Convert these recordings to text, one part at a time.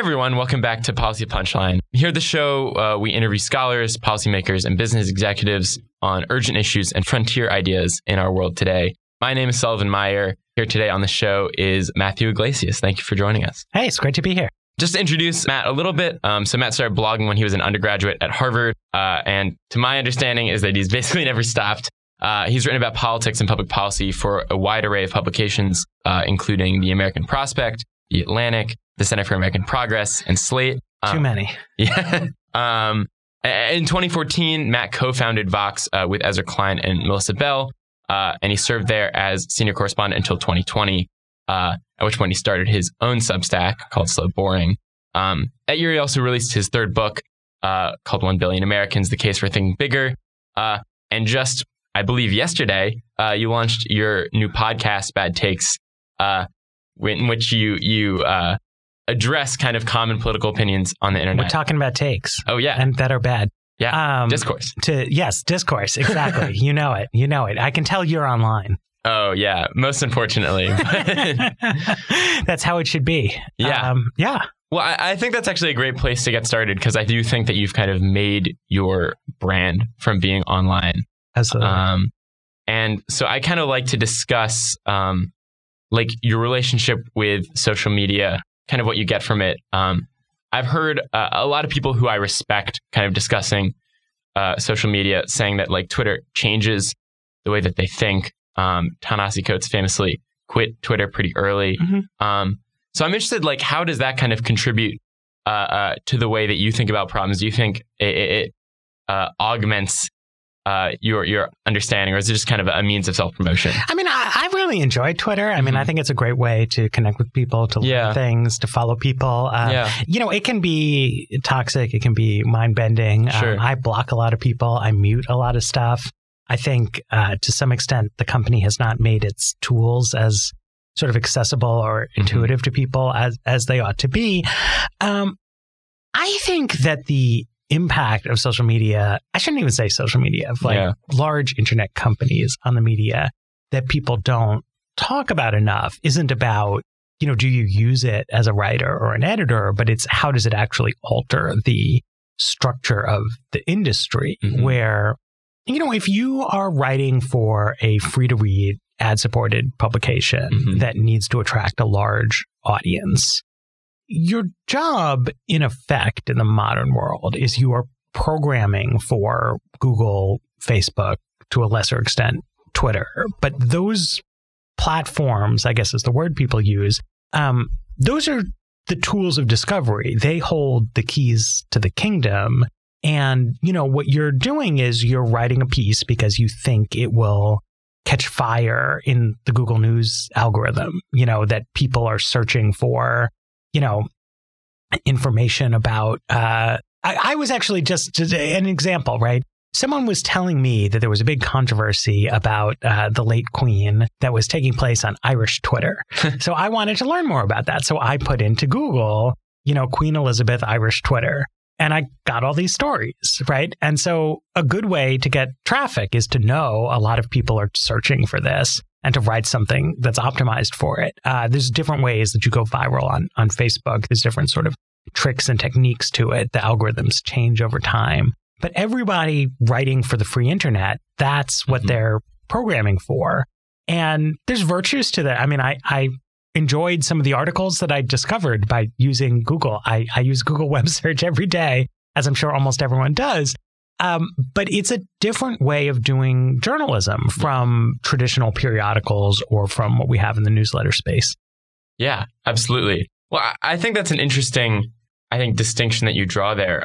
everyone, welcome back to Policy Punchline. Here at the show, uh, we interview scholars, policymakers, and business executives on urgent issues and frontier ideas in our world today. My name is Sullivan Meyer. Here today on the show is Matthew Yglesias. Thank you for joining us. Hey, it's great to be here. Just to introduce Matt a little bit. Um, so Matt started blogging when he was an undergraduate at Harvard, uh, and to my understanding is that he's basically never stopped. Uh, he's written about politics and public policy for a wide array of publications, uh, including the American Prospect, the Atlantic, the Center for American Progress, and Slate. Too Um, many. yeah. Um, in 2014, Matt co-founded Vox uh, with Ezra Klein and Melissa Bell, uh, and he served there as senior correspondent until 2020, uh, at which point he started his own Substack called Slow Boring. Um, that year, he also released his third book uh, called One Billion Americans: The Case for Thinking Bigger. Uh, and just, I believe, yesterday, uh, you launched your new podcast, Bad Takes, uh, in which you you uh, address kind of common political opinions on the internet. We're talking about takes oh yeah, and that are bad. yeah. Um, Discourse. To yes, discourse. Exactly. you know it. You know it. I can tell you're online. Oh yeah. Most unfortunately. That's how it should be. Yeah. Um, yeah. well, I, I think that's actually a great place to get started because I do think that you've kind of made your brand from being online. Absolutely. Um, and so I kind of like to discuss um, like your relationship with social media, kind of what you get from it. Um, I've heard uh, a lot of people who I respect kind of discussing uh, social media, saying that like Twitter changes the way that they think. Um, Ta-Nehisi Coates famously quit Twitter pretty early. Mhm. Um, so I'm interested, like, how does that kind of contribute uh, uh, to the way that you think about problems? Do you think it, it, it uh, augments uh, your your understanding, or is it just kind of a means of self promotion? I mean, I, I really enjoy Twitter. I mean, Mhm. I think it's a great way to connect with people, to Yeah. learn things, to follow people. Uh, yeah, You know, it can be toxic. It can be mind bending. Sure. Um, I block a lot of people. I mute a lot of stuff. I think uh, to some extent, the company has not made its tools as sort of accessible or Mm-hmm. intuitive to people as as they ought to be. Um, I think that the impact of social media, I shouldn't even say social media, of like Yeah. large internet companies on the media that people don't talk about enough isn't about, you know, do you use it as a writer or an editor, but it's how does it actually alter the structure of the industry Mhm. where, you know, if you are writing for a free to read ad supported publication Mhm. that needs to attract a large audience, your job, in effect, in the modern world, is you are programming for Google, Facebook, to a lesser extent, Twitter. But those platforms, I guess is the word people use, um, those are the tools of discovery. They hold the keys to the kingdom. And, you know, what you're doing is you're writing a piece because you think it will catch fire in the Google News algorithm, you know, that people are searching for, you know, information about. Uh, I, I was actually just just an example, right? Someone was telling me that there was a big controversy about uh, the late Queen that was taking place on Irish Twitter. so I wanted to learn more about that. So I put into Google, you know, Queen Elizabeth Irish Twitter. And I got all these stories, right? And so a good way to get traffic is to know a lot of people are searching for this and to write something that's optimized for it. Uh, there's different ways that you go viral on, on Facebook. There's different sort of tricks and techniques to it. The algorithms change over time. But everybody writing for the free internet, that's what Mhm. they're programming for. And there's virtues to that. I mean, I, I enjoyed some of the articles that I discovered by using Google. I, I use Google web search every day, as I'm sure almost everyone does. Um, but it's a different way of doing journalism from traditional periodicals or from what we have in the newsletter space. Yeah, absolutely. Well, I- think that's an interesting, I think, distinction that you draw there.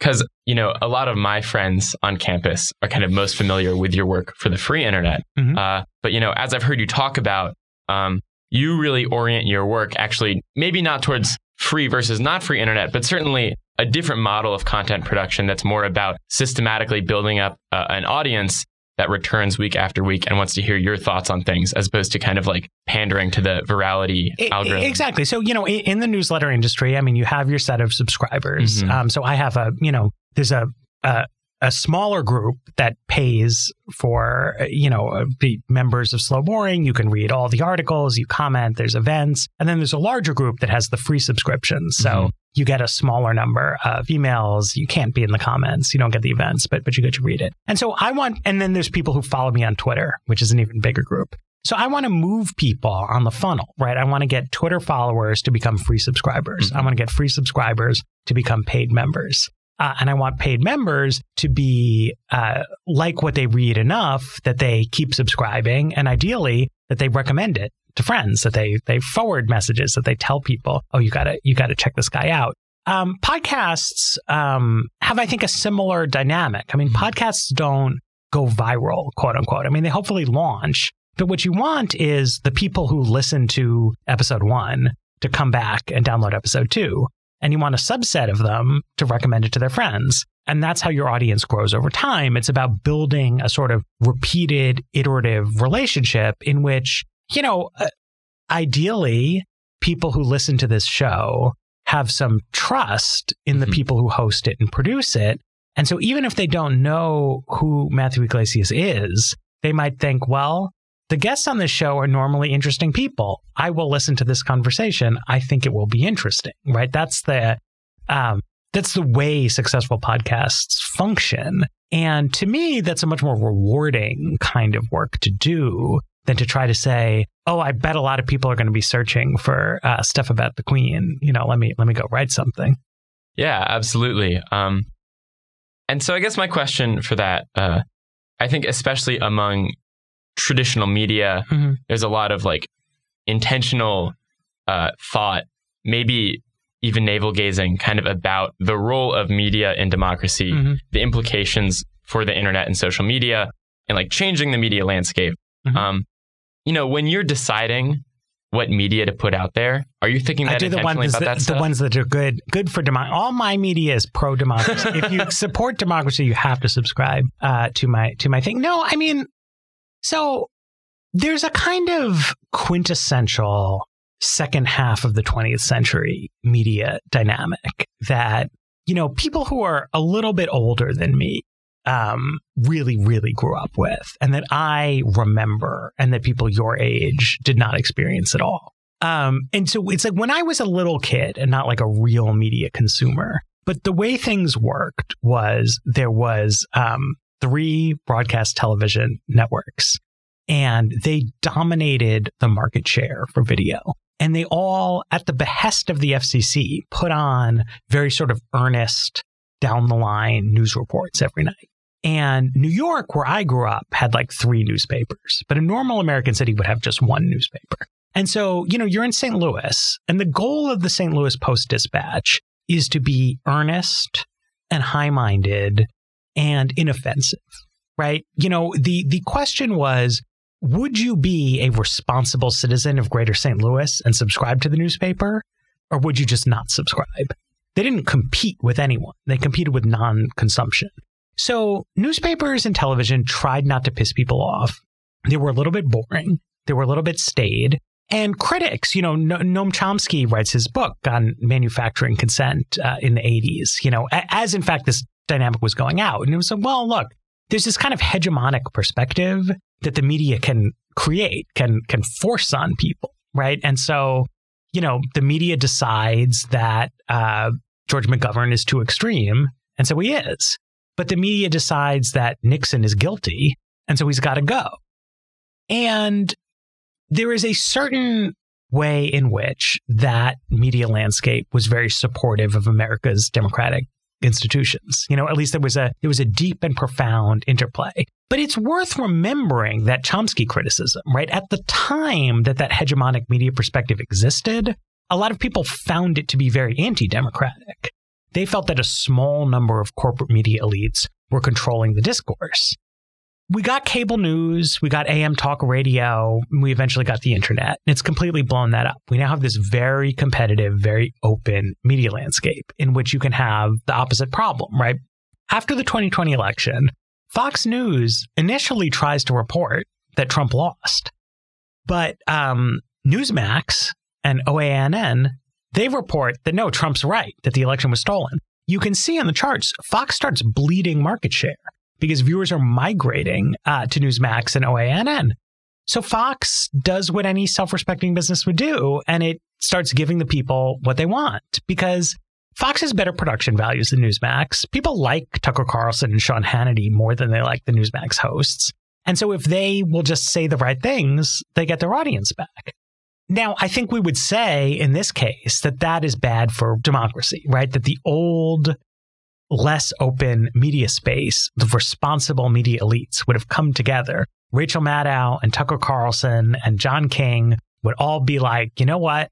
Because, you know, a lot of my friends on campus are kind of most familiar with your work for the free internet. Mhm. Uh, but, you know, as I've heard you talk about, um, you really orient your work actually, maybe not towards free versus not free internet, but certainly a different model of content production that's more about systematically building up uh, an audience that returns week after week and wants to hear your thoughts on things as opposed to kind of like pandering to the virality I- algorithm. Exactly. So, you know, in, the newsletter industry, I mean, you have your set of subscribers. Mhm. Um, so I have a, you know, there's a, a a smaller group that pays for, you know, the members of Slow Boring. You can read all the articles, you comment, there's events. And then there's a larger group that has the free subscriptions. So mm-hmm. you get a smaller number of emails. You can't be in the comments. You don't get the events, but, but you get to read it. And so I want, and then there's people who follow me on Twitter, which is an even bigger group. So I want to move people on the funnel, right? I want to get Twitter followers to become free subscribers. Mm-hmm. I want to get free subscribers to become paid members. Uh, and I want paid members to be uh, like what they read enough that they keep subscribing, and ideally that they recommend it to friends, that they they forward messages, that they tell people, "Oh, you gotta you gotta check this guy out." Um, podcasts um, have, I think, a similar dynamic. I mean, mm-hmm. podcasts don't go viral, quote unquote. I mean, they hopefully launch, but what you want is the people who listen to episode one to come back and download episode two and you want a subset of them to recommend it to their friends. And that's how your audience grows over time. It's about building a sort of repeated, iterative relationship in which, you know, uh, ideally, people who listen to this show have some trust in the mm-hmm. people who host it and produce it. And so even if they don't know who Matthew Yglesias is, they might think, well, the guests on this show are normally interesting people. I will listen to this conversation. I think it will be interesting, right? That's the um, that's the way successful podcasts function. And to me, that's a much more rewarding kind of work to do than to try to say, "Oh, I bet a lot of people are going to be searching for uh, stuff about the Queen." You know, let me let me go write something. Yeah, absolutely. Um, and so, I guess my question for that, uh, I think, especially among traditional media. Mm-hmm. There's a lot of like intentional uh, thought, maybe even navel gazing, kind of about the role of media in democracy, mm-hmm. the implications for the internet and social media, and like changing the media landscape. Mm-hmm. Um, you know, when you're deciding what media to put out there, are you thinking that I do the ones about that, that the ones that are good, good for democracy. All my media is pro democracy. if you support democracy, you have to subscribe uh, to my to my thing. No, I mean, so there's a kind of quintessential second half of the 20th century media dynamic that, you know, people who are a little bit older than me um, really, really grew up with, and that I remember, and that people your age did not experience at all. Um, and so it's like when I was a little kid and not like a real media consumer, but the way things worked was there was um, three broadcast television networks and they dominated the market share for video. And they all, at the behest of the FCC, put on very sort of earnest, down the line news reports every night. And New York, where I grew up, had like three newspapers, but a normal American city would have just one newspaper. And so, you know, you're in St. Louis, and the goal of the St. Louis Post Dispatch is to be earnest and high minded and inoffensive, right? You know, the, the question was would you be a responsible citizen of Greater St. Louis and subscribe to the newspaper, or would you just not subscribe? They didn't compete with anyone, they competed with non consumption. So, newspapers and television tried not to piss people off. They were a little bit boring, they were a little bit staid. And critics, you know, Noam Chomsky writes his book on manufacturing consent uh, in the 80s, you know, as in fact this dynamic was going out. And it was like, well, look, there's this kind of hegemonic perspective that the media can create, can can force on people, right? And so, you know, the media decides that uh, George McGovern is too extreme, and so he is. But the media decides that Nixon is guilty, and so he's got to go. And there is a certain way in which that media landscape was very supportive of America's democratic institutions. You know, at least there was a there was a deep and profound interplay. But it's worth remembering that Chomsky criticism, right? At the time that that hegemonic media perspective existed, a lot of people found it to be very anti-democratic. They felt that a small number of corporate media elites were controlling the discourse we got cable news, we got AM talk radio, we eventually got the internet. It's completely blown that up. We now have this very competitive, very open media landscape in which you can have the opposite problem, right? After the 2020 election, Fox News initially tries to report that Trump lost. But um, Newsmax and OANN, they report that no, Trump's right, that the election was stolen. you can see on the charts, Fox starts bleeding market share because viewers are migrating uh, to Newsmax and OANN. So Fox does what any self respecting business would do, and it starts giving the people what they want because Fox has better production values than Newsmax. People like Tucker Carlson and Sean Hannity more than they like the Newsmax hosts. And so if they will just say the right things, they get their audience back. Now, I think we would say in this case that that is bad for democracy, right? That the old, less open media space, the responsible media elites would have come together. Rachel Maddow and Tucker Carlson and John King would all be like, you know what?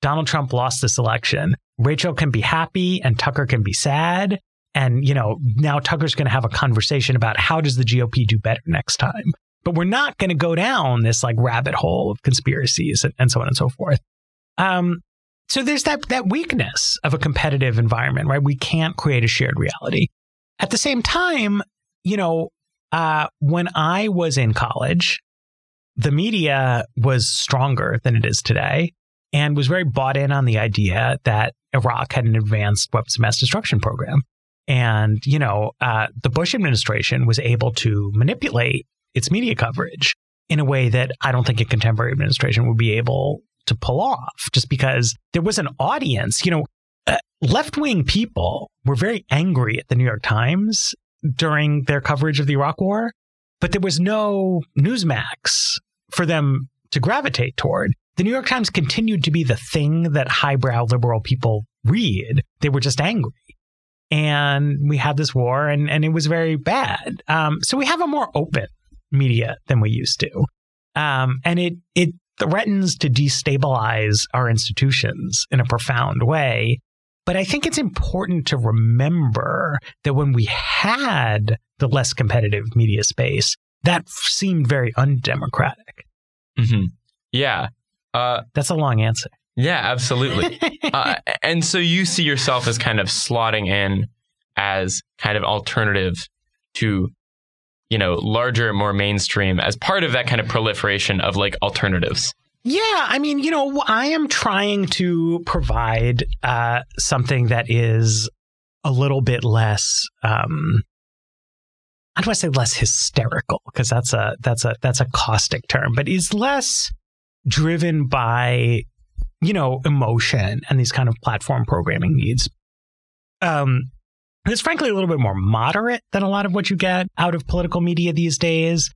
Donald Trump lost this election. Rachel can be happy and Tucker can be sad. And, you know, now Tucker's going to have a conversation about how does the GOP do better next time? But we're not going to go down this like rabbit hole of conspiracies and, and so on and so forth. Um, so there's that that weakness of a competitive environment, right? We can't create a shared reality. At the same time, you know, uh, when I was in college, the media was stronger than it is today and was very bought in on the idea that Iraq had an advanced weapons of mass destruction program. And, you know, uh, the Bush administration was able to manipulate its media coverage in a way that I don't think a contemporary administration would be able to pull off just because there was an audience. You know, uh, left wing people were very angry at the New York Times during their coverage of the Iraq War, but there was no Newsmax for them to gravitate toward. The New York Times continued to be the thing that highbrow liberal people read. They were just angry and we had this war and, and it was very bad. Um, so we have a more open media than we used to. Um, and it, it threatens to destabilize our institutions in a profound way. But I think it's important to remember that when we had the less competitive media space, that seemed very undemocratic. Mm-hmm. Yeah. Uh, That's a long answer. Yeah, absolutely. uh, and so you see yourself as kind of slotting in as kind of alternative to you know, larger, more mainstream as part of that kind of proliferation of like alternatives? Yeah, I mean, you know, I am trying to provide uh, something that is a little bit less. Um, I don't want to say less hysterical because that's a that's a that's a caustic term, but is less driven by you know emotion and these kind of platform programming needs. Um, it's frankly a little bit more moderate than a lot of what you get out of political media these days.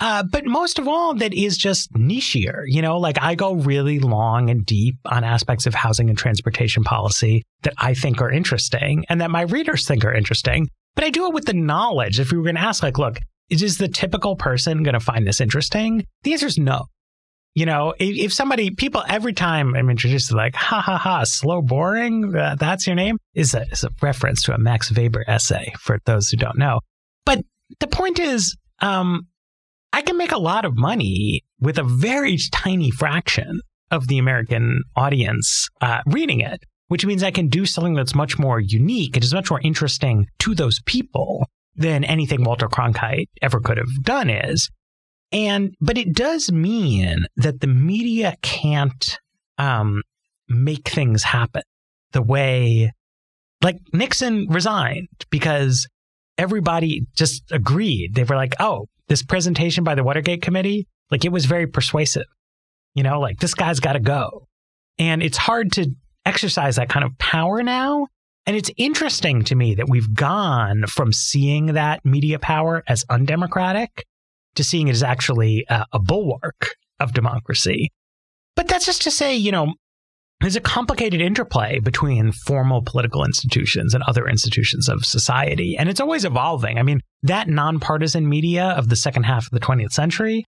Uh, but most of all, that is just nichier. You know, like I go really long and deep on aspects of housing and transportation policy that I think are interesting and that my readers think are interesting. But I do it with the knowledge. If we were going to ask, like, look, is the typical person going to find this interesting? The answer is no. You know, if, somebody, people, every time I'm introduced to like, ha ha ha, slow, boring, uh, that's your name, is a, is a reference to a Max Weber essay for those who don't know. But the point is, um, I can make a lot of money with a very tiny fraction of the American audience uh, reading it, which means I can do something that's much more unique. It is much more interesting to those people than anything Walter Cronkite ever could have done is. And but it does mean that the media can't um, make things happen the way like Nixon resigned because everybody just agreed. They were like, "Oh, this presentation by the Watergate committee, like it was very persuasive. You know, like this guy's got to go." And it's hard to exercise that kind of power now. And it's interesting to me that we've gone from seeing that media power as undemocratic to seeing it as actually a, a bulwark of democracy. But that's just to say, you know, there's a complicated interplay between formal political institutions and other institutions of society. And it's always evolving. I mean, that nonpartisan media of the second half of the 20th century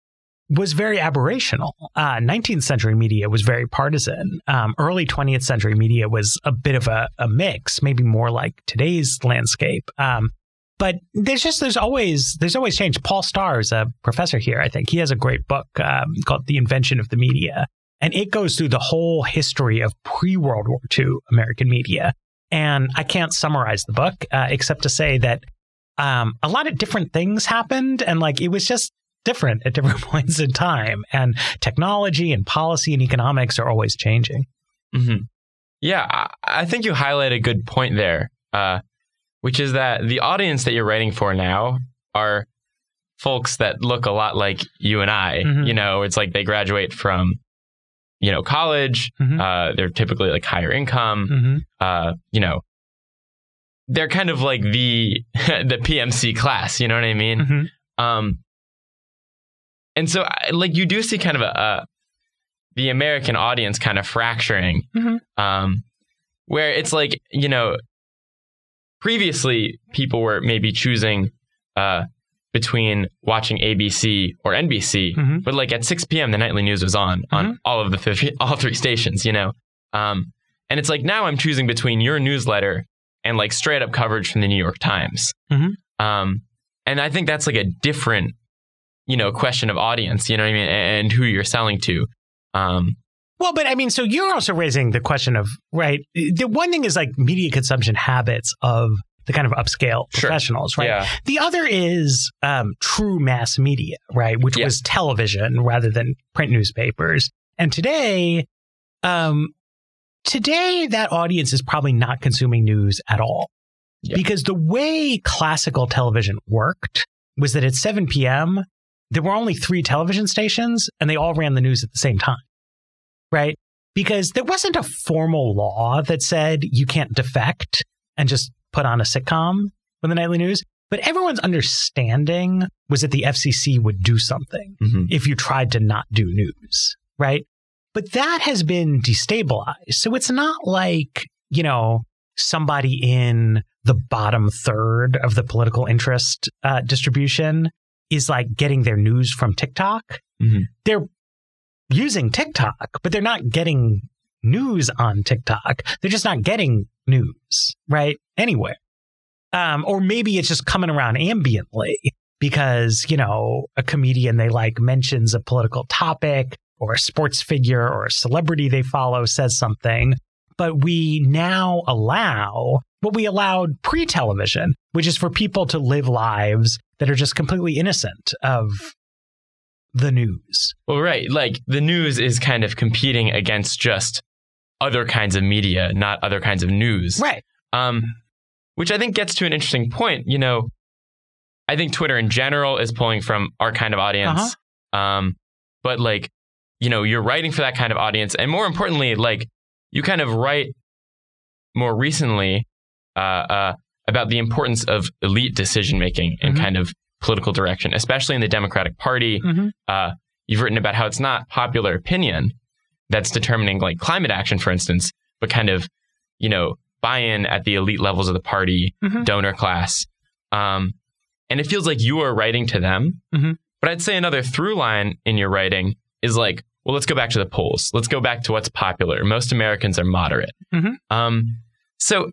was very aberrational. Uh, 19th century media was very partisan. Um, early 20th century media was a bit of a, a mix, maybe more like today's landscape. Um, but there's just there's always there's always change. Paul Starr is a professor here. I think he has a great book um, called "The Invention of the Media," and it goes through the whole history of pre World War II American media. And I can't summarize the book uh, except to say that um, a lot of different things happened, and like it was just different at different points in time. And technology and policy and economics are always changing. Mm-hmm. Yeah, I think you highlight a good point there uh, which is that the audience that you're writing for now are folks that look a lot like you and I. Mhm. You know, it's like they graduate from, you know, college. Mhm. Uh, they're typically like higher income. Mhm. Uh, you know, they're kind of like the the PMC class. You know what I mean? Mhm. Um, and so, like, you do see kind of a, a the American audience kind of fracturing, Mhm. um, where it's like you know, previously people were maybe choosing uh, between watching ABC or NBC, Mhm. but like at 6 p.m. the nightly news was on on all of the th- all three stations, you know, um, and it's like now I'm choosing between your newsletter and like straight up coverage from the New York Times. Mhm. Um, and I think that's like a different, you know, question of audience, you know what I mean, and, and who you're selling to. Um, Well, but I mean, so you're also raising the question of, right? The one thing is like media consumption habits of the kind of upscale Sure. professionals, right? Yeah. The other is um, true mass media, right? Which Yeah. was television rather than print newspapers. And today, um, today that audience is probably not consuming news at all. Yeah. Because the way classical television worked was that at 7 p.m., there were only three television stations and they all ran the news at the same time, right? Because there wasn't a formal law that said you can't defect and just put on a sitcom with the nightly news. But everyone's understanding was that the FCC would do something mhm. if you tried to not do news, right? But that has been destabilized. So it's not like, you know, somebody in the bottom third of the political interest uh, distribution is like getting their news from TikTok. Mhm. They're using TikTok, but they're not getting news on TikTok. They're just not getting news, right? Anywhere. Um, or maybe it's just coming around ambiently because, you know, a comedian they like mentions a political topic or a sports figure or a celebrity they follow says something. But we now allow what we allowed pre television, which is for people to live lives that are just completely innocent of the news. Well, right. Like the news is kind of competing against just other kinds of media, not other kinds of news. Right. Um, which I think gets to an interesting point. You know, I think Twitter in general is pulling from our kind of audience. Uh-huh. Um, but like, you know, you're writing for that kind of audience, and more importantly, like you kind of write more recently uh, uh, about the importance of elite decision making and Mhm. kind of political direction, especially in the Democratic Party. Mhm. Uh, you've written about how it's not popular opinion that's determining like climate action, for instance, but kind of, you know, buy-in at the elite levels of the party, Mhm. donor class. Um, and it feels like you are writing to them. Mhm. But I'd say another through line in your writing is like, well, let's go back to the polls. Let's go back to what's popular. Most Americans are moderate. Mhm. Um, so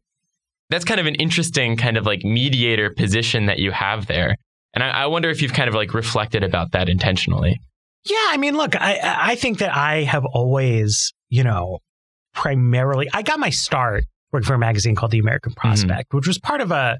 that's kind of an interesting kind of like mediator position that you have there. And I, I wonder if you've kind of like reflected about that intentionally. Yeah, I mean, look, I I think that I have always, you know, primarily I got my start working for a magazine called The American mm-hmm. Prospect, which was part of a,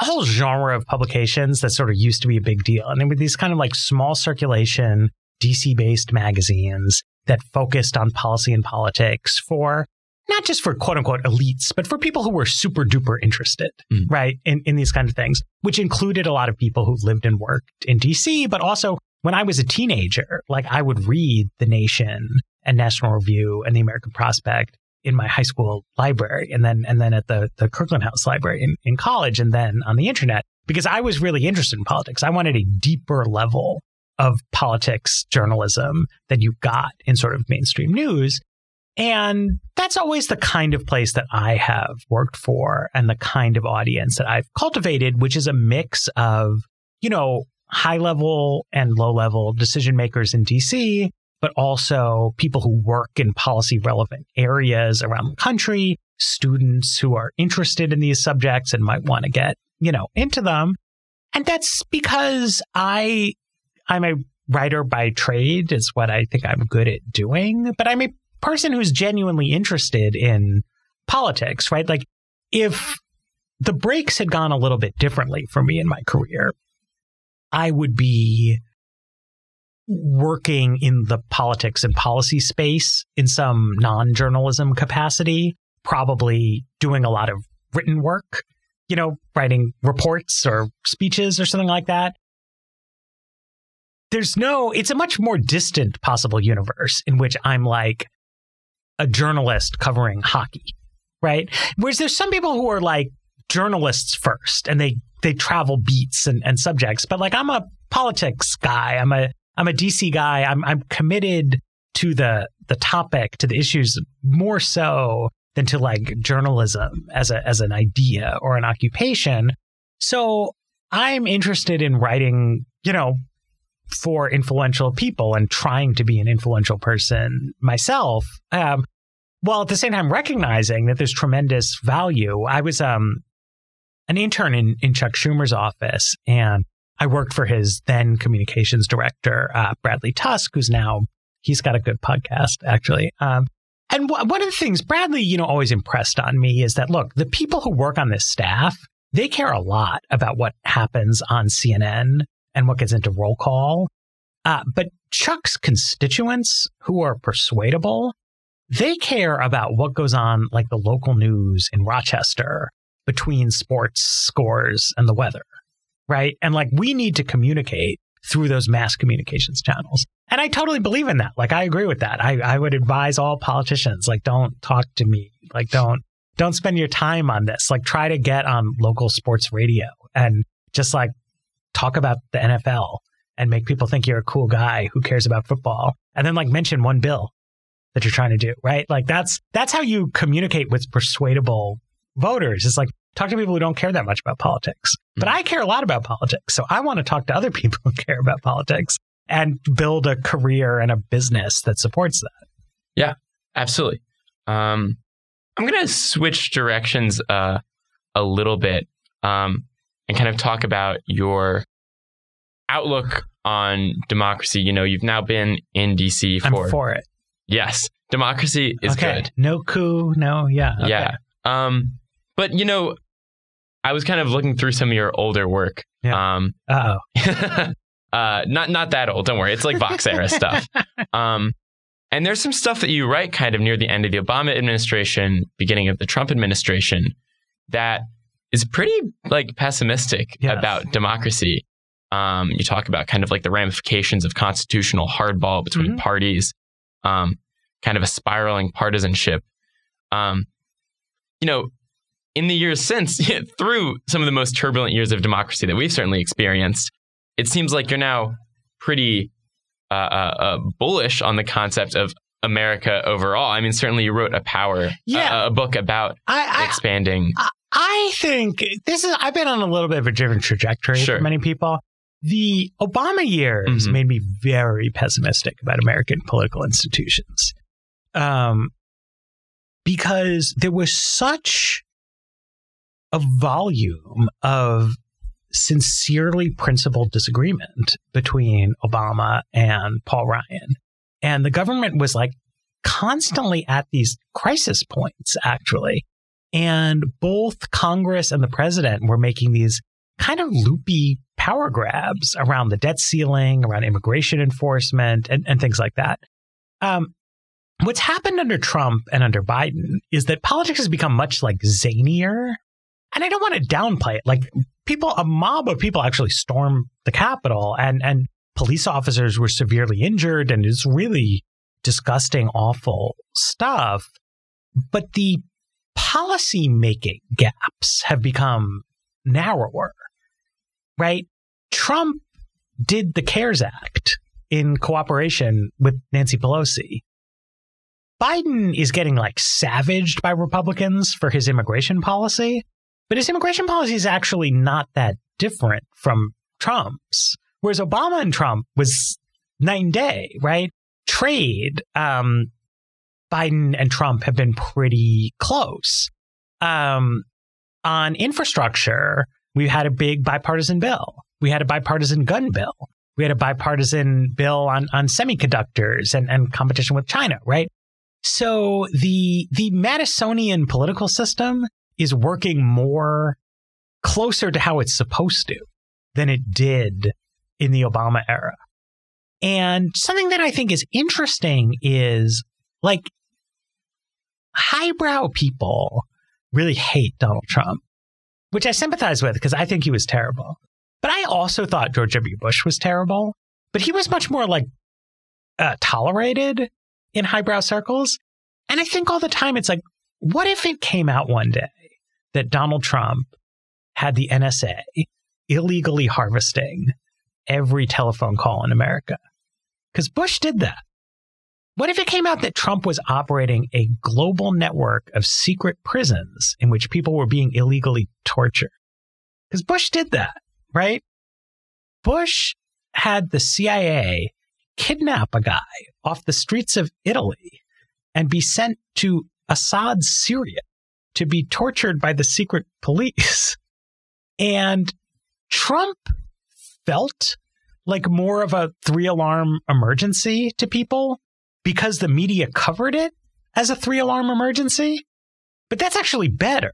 a whole genre of publications that sort of used to be a big deal. And they were these kind of like small circulation, DC based magazines that focused on policy and politics for not just for quote unquote elites, but for people who were super duper interested, Mm. right, in, in these kind of things, which included a lot of people who lived and worked in DC, but also when I was a teenager, like I would read The Nation and National Review and The American Prospect in my high school library and then and then at the, the Kirkland House Library in, in college and then on the internet because I was really interested in politics. I wanted a deeper level of politics journalism than you got in sort of mainstream news. And that's always the kind of place that I have worked for and the kind of audience that I've cultivated, which is a mix of, you know, high level and low level decision makers in DC, but also people who work in policy relevant areas around the country, students who are interested in these subjects and might want to get, you know, into them. And that's because I I'm a writer by trade is what I think I'm good at doing, but I'm a person who's genuinely interested in politics, right? Like if the breaks had gone a little bit differently for me in my career, I would be working in the politics and policy space in some non journalism capacity, probably doing a lot of written work you know, writing reports or speeches or something like that. There's no, it's a much more distant possible universe in which I'm like a journalist covering hockey, right? Whereas there's some people who are like journalists first and they they travel beats and, and subjects, but like I'm a politics guy. I'm a I'm a DC guy. I'm I'm committed to the the topic, to the issues more so than to like journalism as a as an idea or an occupation. So I'm interested in writing, you know, for influential people and trying to be an influential person myself. Um, while at the same time recognizing that there's tremendous value. I was um, an intern in, in Chuck Schumer's office, and I worked for his then communications director, uh, Bradley Tusk, who's now he's got a good podcast actually. Um, and w- one of the things Bradley, you know, always impressed on me is that look, the people who work on this staff, they care a lot about what happens on CNN and what gets into roll call. Uh, but Chuck's constituents who are persuadable, they care about what goes on, like the local news in Rochester between sports scores and the weather, right? And like we need to communicate through those mass communications channels. And I totally believe in that. Like I agree with that. I, I would advise all politicians, like don't talk to me. Like don't don't spend your time on this. Like try to get on local sports radio and just like talk about the NFL and make people think you're a cool guy who cares about football. And then like mention one bill that you're trying to do, right? Like that's that's how you communicate with persuadable voters. It's like talk to people who don't care that much about politics. But I care a lot about politics. So I want to talk to other people who care about politics and build a career and a business that supports that. Yeah, absolutely. Um, I'm going to switch directions uh, a little bit um, and kind of talk about your outlook on democracy. You know, you've now been in DC for. I'm for it. Yes, democracy is okay. good. No coup. No, yeah. Okay. Yeah. Um, but you know, I was kind of looking through some of your older work. Yeah. Um, oh. uh, not not that old. Don't worry. It's like Vox era stuff. Um, and there's some stuff that you write kind of near the end of the Obama administration, beginning of the Trump administration, that is pretty like pessimistic Yes. about democracy. Um, you talk about kind of like the ramifications of constitutional hardball between Mhm. parties, um, kind of a spiraling partisanship. Um, you know, in the years since, through some of the most turbulent years of democracy that we've certainly experienced, it seems like you're now pretty uh, uh, uh, bullish on the concept of America overall. I mean, certainly you wrote a power, Yeah. a, a book about I, I, expanding. I think this is, I've been on a little bit of a different trajectory Sure. for many people. The Obama years Mhm. made me very pessimistic about American political institutions. Um, because there was such a volume of sincerely principled disagreement between Obama and Paul Ryan. And the government was like constantly at these crisis points, actually. And both Congress and the president were making these kind of loopy power grabs around the debt ceiling, around immigration enforcement, and, and things like that. Um, what's happened under Trump and under Biden is that politics has become much like zanier. And I don't want to downplay it. Like people, a mob of people actually stormed the Capitol, and and police officers were severely injured, and it's really disgusting, awful stuff. But the policy making gaps have become narrower, right? Trump did the CARES Act in cooperation with Nancy Pelosi. Biden is getting like savaged by Republicans for his immigration policy, but his immigration policy is actually not that different from Trump's. Whereas Obama and Trump was night and day, right? Trade, um, Biden and Trump have been pretty close. Um, on infrastructure, we had a big bipartisan bill. We had a bipartisan gun bill. We had a bipartisan bill on, on semiconductors and, and competition with China, right? So the the Madisonian political system is working more closer to how it's supposed to than it did in the Obama era. And something that I think is interesting is like highbrow people really hate Donald Trump. which I sympathize with because I think he was terrible. But I also thought George W. Bush was terrible, but he was much more like uh, tolerated in highbrow circles. And I think all the time it's like, what if it came out one day that Donald Trump had the NSA illegally harvesting every telephone call in America? Because Bush did that. What if it came out that Trump was operating a global network of secret prisons in which people were being illegally tortured? Because Bush did that, right? Bush had the CIA kidnap a guy off the streets of Italy and be sent to Assad's Syria to be tortured by the secret police. And Trump felt like more of a three alarm emergency to people because the media covered it as a three alarm emergency. But that's actually better.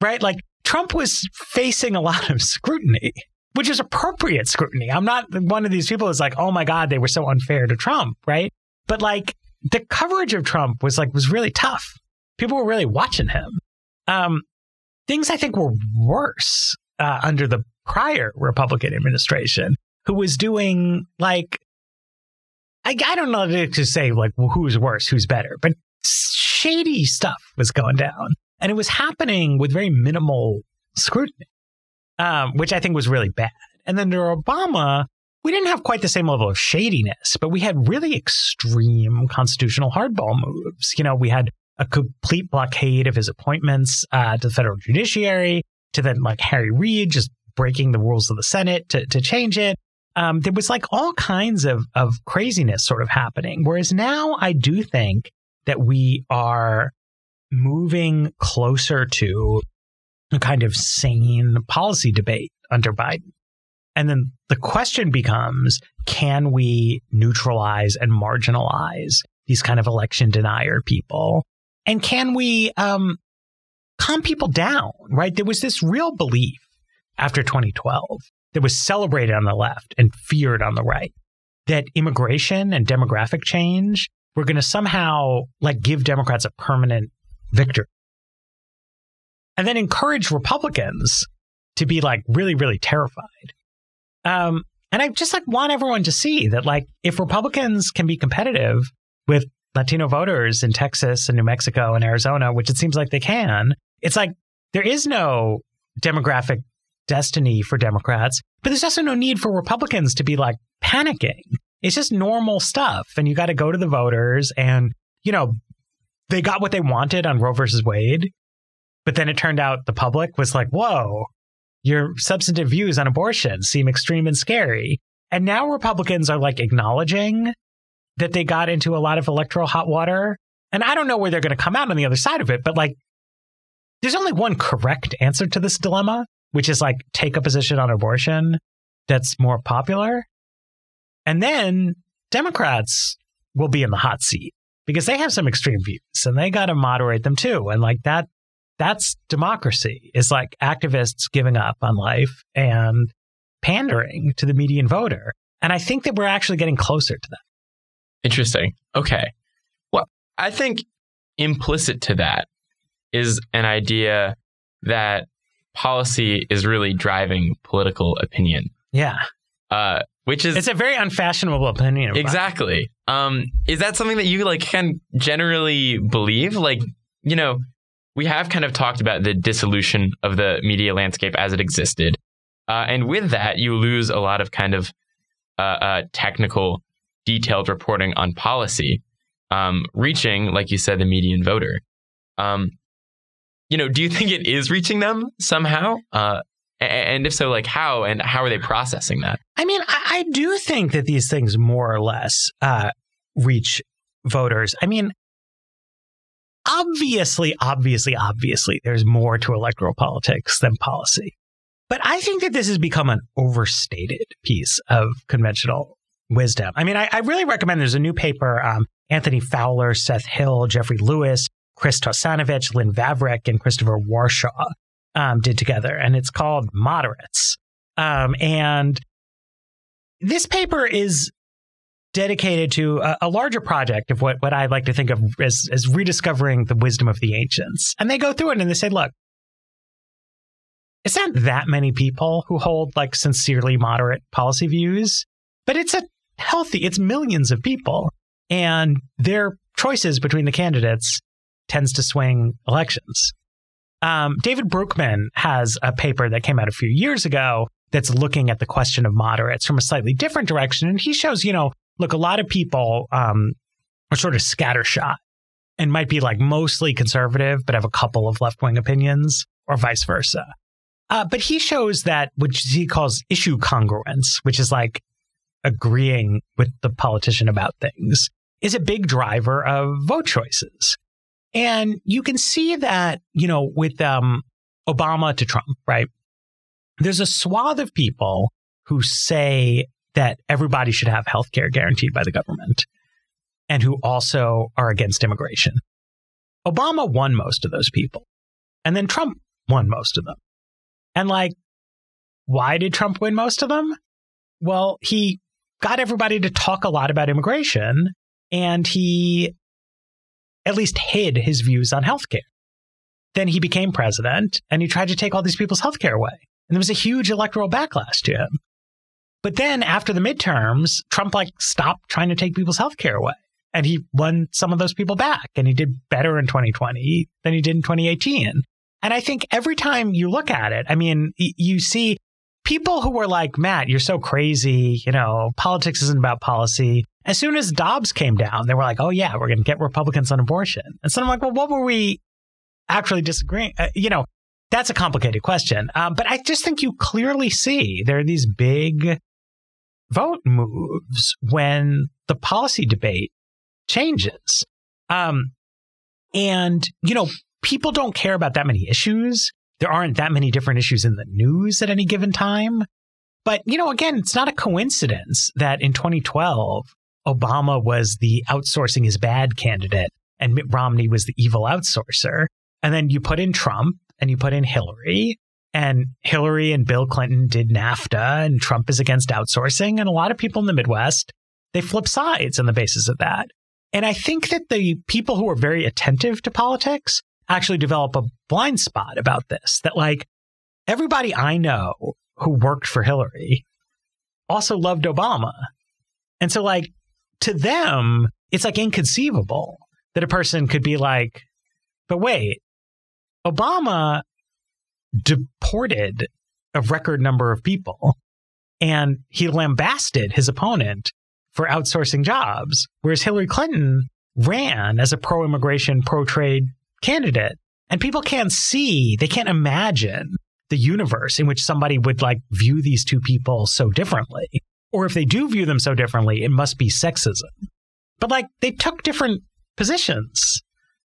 Right? Like Trump was facing a lot of scrutiny, which is appropriate scrutiny. I'm not one of these people who's like, oh my God, they were so unfair to Trump, right? But like the coverage of Trump was like was really tough. People were really watching him. Um, things I think were worse uh, under the prior Republican administration, who was doing like I, I don't know to say like who's worse, who's better, but shady stuff was going down, and it was happening with very minimal scrutiny, um, which I think was really bad. And then under Obama, we didn't have quite the same level of shadiness, but we had really extreme constitutional hardball moves. You know, we had a complete blockade of his appointments uh, to the federal judiciary, to then like Harry Reid just breaking the rules of the Senate to, to change it. Um, there was like all kinds of, of craziness sort of happening. Whereas now I do think that we are moving closer to a kind of sane policy debate under Biden. And then the question becomes can we neutralize and marginalize these kind of election denier people? And can we um, calm people down, right? There was this real belief after 2012 that was celebrated on the left and feared on the right that immigration and demographic change were going to somehow like give Democrats a permanent victory. And then encourage Republicans to be like really, really terrified. Um, and I just like want everyone to see that like if Republicans can be competitive with Latino voters in Texas and New Mexico and Arizona, which it seems like they can, it's like there is no demographic destiny for Democrats, but there's also no need for Republicans to be like panicking. It's just normal stuff. And you got to go to the voters and, you know, they got what they wanted on Roe versus Wade. But then it turned out the public was like, whoa, your substantive views on abortion seem extreme and scary. And now Republicans are like acknowledging that they got into a lot of electoral hot water. And I don't know where they're going to come out on the other side of it, but like, there's only one correct answer to this dilemma, which is like take a position on abortion that's more popular. And then Democrats will be in the hot seat because they have some extreme views and they got to moderate them too. And like that that's democracy is like activists giving up on life and pandering to the median voter. And I think that we're actually getting closer to that. Interesting. Okay. Well, I think implicit to that is an idea that policy is really driving political opinion. Yeah. Uh, which is it's a very unfashionable opinion. Exactly. Um, is that something that you like can generally believe? Like, you know, we have kind of talked about the dissolution of the media landscape as it existed. Uh, and with that, you lose a lot of kind of uh, uh, technical, detailed reporting on policy, um, reaching, like you said, the median voter. Um, you know, do you think it is reaching them somehow? Uh, and if so, like how and how are they processing that? I mean, I, I do think that these things more or less uh, reach voters. I mean, obviously, obviously, obviously, there's more to electoral politics than policy. But I think that this has become an overstated piece of conventional wisdom. I mean, I, I really recommend there's a new paper, um, Anthony Fowler, Seth Hill, Jeffrey Lewis, Chris Tausanovitch, Lynn Vavreck, and Christopher Warshaw um, did together. And it's called Moderates. Um, and this paper is dedicated to a, a, larger project of what, what I like to think of as, as rediscovering the wisdom of the ancients. And they go through it and they say, look, it's not that many people who hold like sincerely moderate policy views, but it's a healthy, it's millions of people. And their choices between the candidates tends to swing elections. Um, David Broockman has a paper that came out a few years ago that's looking at the question of moderates from a slightly different direction. And he shows, you know, look, a lot of people um, are sort of scattershot and might be like mostly conservative, but have a couple of left wing opinions, or vice versa. Uh, but he shows that which he calls issue congruence, which is like agreeing with the politician about things, is a big driver of vote choices. And you can see that, you know, with um, Obama to Trump, right? There's a swath of people who say that everybody should have health care guaranteed by the government and who also are against immigration. Obama won most of those people. And then Trump won most of them. And like, why did Trump win most of them? Well, he got everybody to talk a lot about immigration and he at least hid his views on healthcare. Then he became president and he tried to take all these people's healthcare away. And there was a huge electoral backlash to him. But then after the midterms, Trump like stopped trying to take people's healthcare away. And he won some of those people back and he did better in 2020 than he did in 2018. And I think every time you look at it, I mean, you see people who were like, Matt, you're so crazy. You know, politics isn't about policy. As soon as Dobbs came down, they were like, oh, yeah, we're going to get Republicans on abortion. And so I'm like, well, what were we actually disagreeing? Uh, you know, that's a complicated question. Um, but I just think you clearly see there are these big vote moves when the policy debate changes. Um, and, you know, people don't care about that many issues. There aren't that many different issues in the news at any given time. But, you know, again, it's not a coincidence that in 2012, Obama was the outsourcing is bad candidate and Mitt Romney was the evil outsourcer. And then you put in Trump and you put in Hillary, and Hillary and Bill Clinton did NAFTA, and Trump is against outsourcing. And a lot of people in the Midwest, they flip sides on the basis of that. And I think that the people who are very attentive to politics actually develop a blind spot about this that, like, everybody I know who worked for Hillary also loved Obama. And so, like, to them, it's like inconceivable that a person could be like, but wait, Obama deported a record number of people and he lambasted his opponent for outsourcing jobs, whereas Hillary Clinton ran as a pro immigration, pro trade candidate. And people can't see, they can't imagine the universe in which somebody would like view these two people so differently. Or if they do view them so differently, it must be sexism. But like they took different positions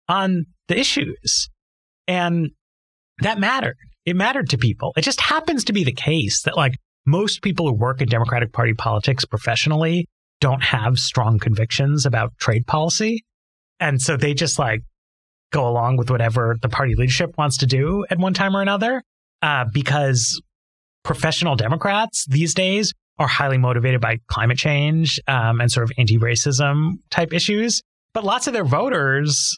on the issues. And that mattered. It mattered to people. It just happens to be the case that like most people who work in Democratic Party politics professionally don't have strong convictions about trade policy. And so they just like go along with whatever the party leadership wants to do at one time or another. Uh, because professional Democrats these days are highly motivated by climate change um, and sort of anti racism type issues. But lots of their voters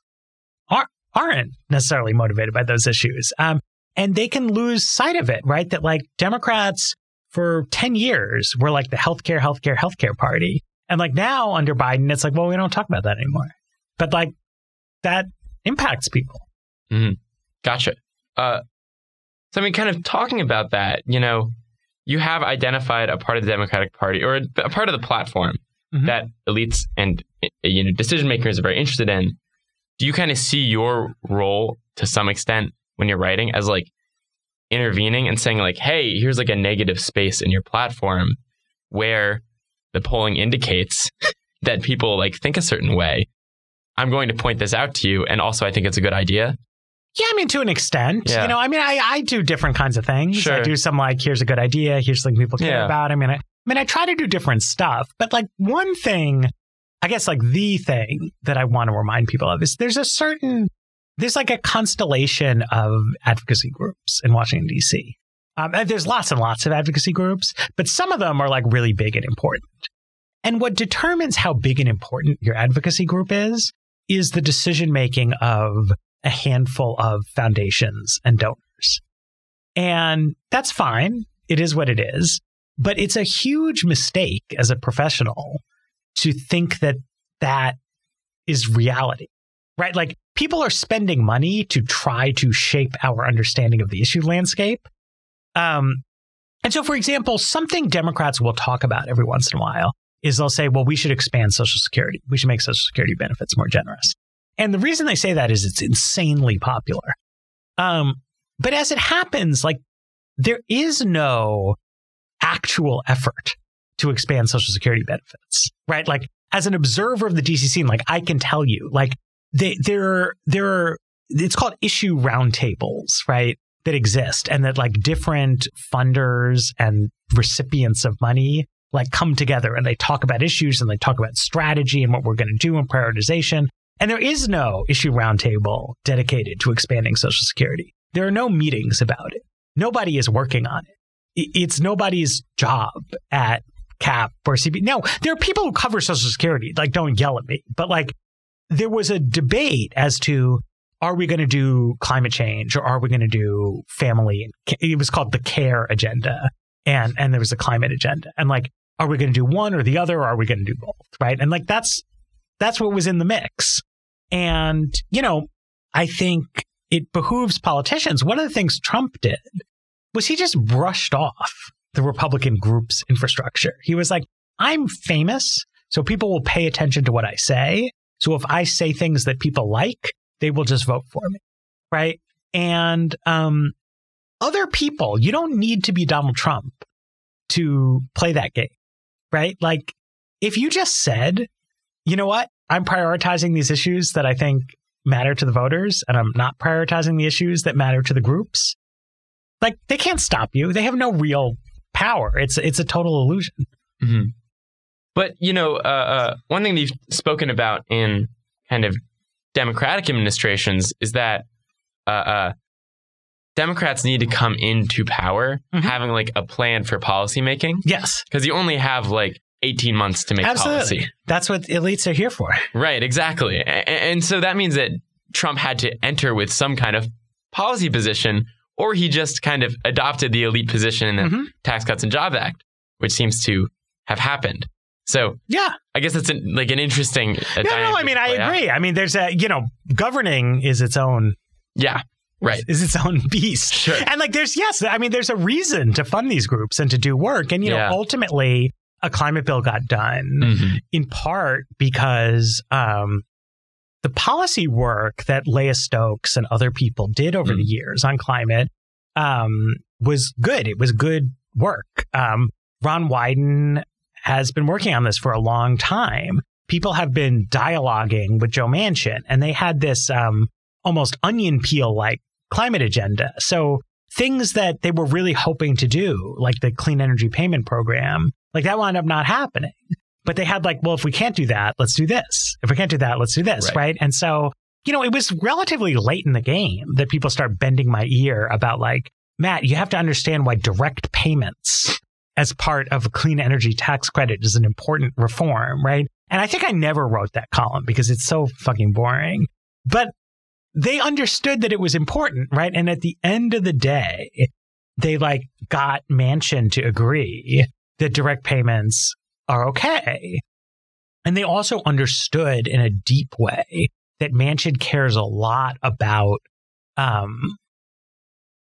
aren't, aren't necessarily motivated by those issues. Um, and they can lose sight of it, right? That like Democrats for 10 years were like the healthcare, healthcare, healthcare party. And like now under Biden, it's like, well, we don't talk about that anymore. But like that impacts people. Mm-hmm. Gotcha. Uh, so I mean, kind of talking about that, you know, you have identified a part of the Democratic Party or a, part of the platform mm-hmm. that elites and you know decision makers are very interested in. Do you kind of see your role to some extent when you're writing as like intervening and saying like, hey, here's like a negative space in your platform where the polling indicates that people like think a certain way. I'm going to point this out to you, and also I think it's a good idea. Yeah, I mean, to an extent. Yeah. You know, I mean, I, I do different kinds of things. Sure. I do some like, here's a good idea, here's something people care yeah. about. I mean, I, I mean, I try to do different stuff, but like one thing, I guess like the thing that I want to remind people of is there's a certain, there's like a constellation of advocacy groups in Washington, D.C. Um, there's lots and lots of advocacy groups, but some of them are like really big and important. And what determines how big and important your advocacy group is, is the decision making of a handful of foundations and donors. And that's fine. It is what it is. But it's a huge mistake as a professional to think that that is reality, right? Like people are spending money to try to shape our understanding of the issue landscape. Um, and so, for example, something Democrats will talk about every once in a while is they'll say, well, we should expand Social Security. We should make Social Security benefits more generous. And the reason they say that is it's insanely popular. Um, but as it happens, like there is no actual effort to expand Social Security benefits, right? Like as an observer of the DC scene, like I can tell you, like they, there, there are, it's called issue roundtables, right? That exist and that like different funders and recipients of money like come together and they talk about issues and they talk about strategy and what we're going to do and prioritization. And there is no issue roundtable dedicated to expanding Social Security. There are no meetings about it. Nobody is working on it. It's nobody's job at CAP or CB. Now, there are people who cover Social Security. Like, don't yell at me. But like, there was a debate as to are we going to do climate change or are we going to do family? It was called the CARE agenda, and and there was a climate agenda. And like, are we going to do one or the other, or are we going to do both? Right? And like, that's that's what was in the mix. And you know, I think it behooves politicians. One of the things Trump did was he just brushed off the Republican group's infrastructure. He was like, I'm famous, so people will pay attention to what I say. So if I say things that people like, they will just vote for me. Right. And um, other people, you don't need to be Donald Trump to play that game. Right. Like if you just said, you know what, I'm prioritizing these issues that I think matter to the voters and I'm not prioritizing the issues that matter to the groups, like they can't stop you. They have no real power. It's it's a total illusion. Mm-hmm. But you know, uh, uh, one thing that you've spoken about in kind of Democratic administrations is that uh, uh Democrats need to come into power mm-hmm. having like a plan for policymaking. Yes, because you only have like 18 months to make Absolutely. policy. That's what elites are here for. Right, exactly. And, and so that means that Trump had to enter with some kind of policy position, or he just kind of adopted the elite position in the mm-hmm. Tax Cuts and Jobs Act, which seems to have happened. So yeah, I guess it's an, like an interesting. Uh, no, no, I mean I agree. Out. I mean, there's a you know, governing is its own. Yeah, right. Is its own beast. Sure. And like, there's yes, I mean, there's a reason to fund these groups and to do work, and you yeah. know, ultimately, a climate bill got done mm-hmm. in part because um, the policy work that Leah Stokes and other people did over mm-hmm. the years on climate um, was good. It was good work. Um, Ron Wyden has been working on this for a long time. People have been dialoguing with Joe Manchin, and they had this um, almost onion peel like climate agenda. So things that they were really hoping to do, like the clean energy payment program, like that wound up not happening. But they had like, well, if we can't do that, let's do this. If we can't do that, let's do this, right? right? And so, you know, it was relatively late in the game that people start bending my ear about like, Matt, you have to understand why direct payments as part of a clean energy tax credit is an important reform, right? And I think I never wrote that column because it's so fucking boring. But they understood that it was important, right? And at the end of the day, they like got Manchin to agree that direct payments are okay. And they also understood in a deep way that Manchin cares a lot about um,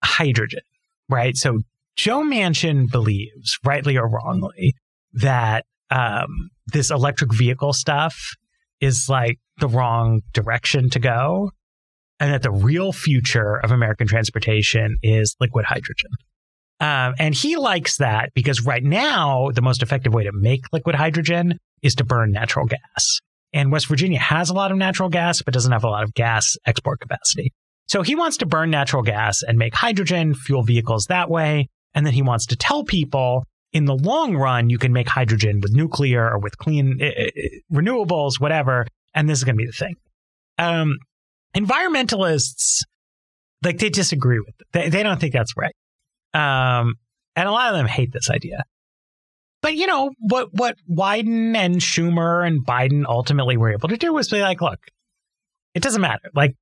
hydrogen, right? So Joe Manchin believes, rightly or wrongly, that um, this electric vehicle stuff is like the wrong direction to go, and that the real future of American transportation is liquid hydrogen. Um, and he likes that because right now, the most effective way to make liquid hydrogen is to burn natural gas. And West Virginia has a lot of natural gas, but doesn't have a lot of gas export capacity. So he wants to burn natural gas and make hydrogen, fuel vehicles that way. And then he wants to tell people in the long run, you can make hydrogen with nuclear or with clean uh, renewables, whatever. And this is going to be the thing. Um, environmentalists, like, they disagree with it. They, they don't think that's right. Um, and a lot of them hate this idea. But you know what? What Wyden and Schumer and Biden ultimately were able to do was be like, look, it doesn't matter. Like,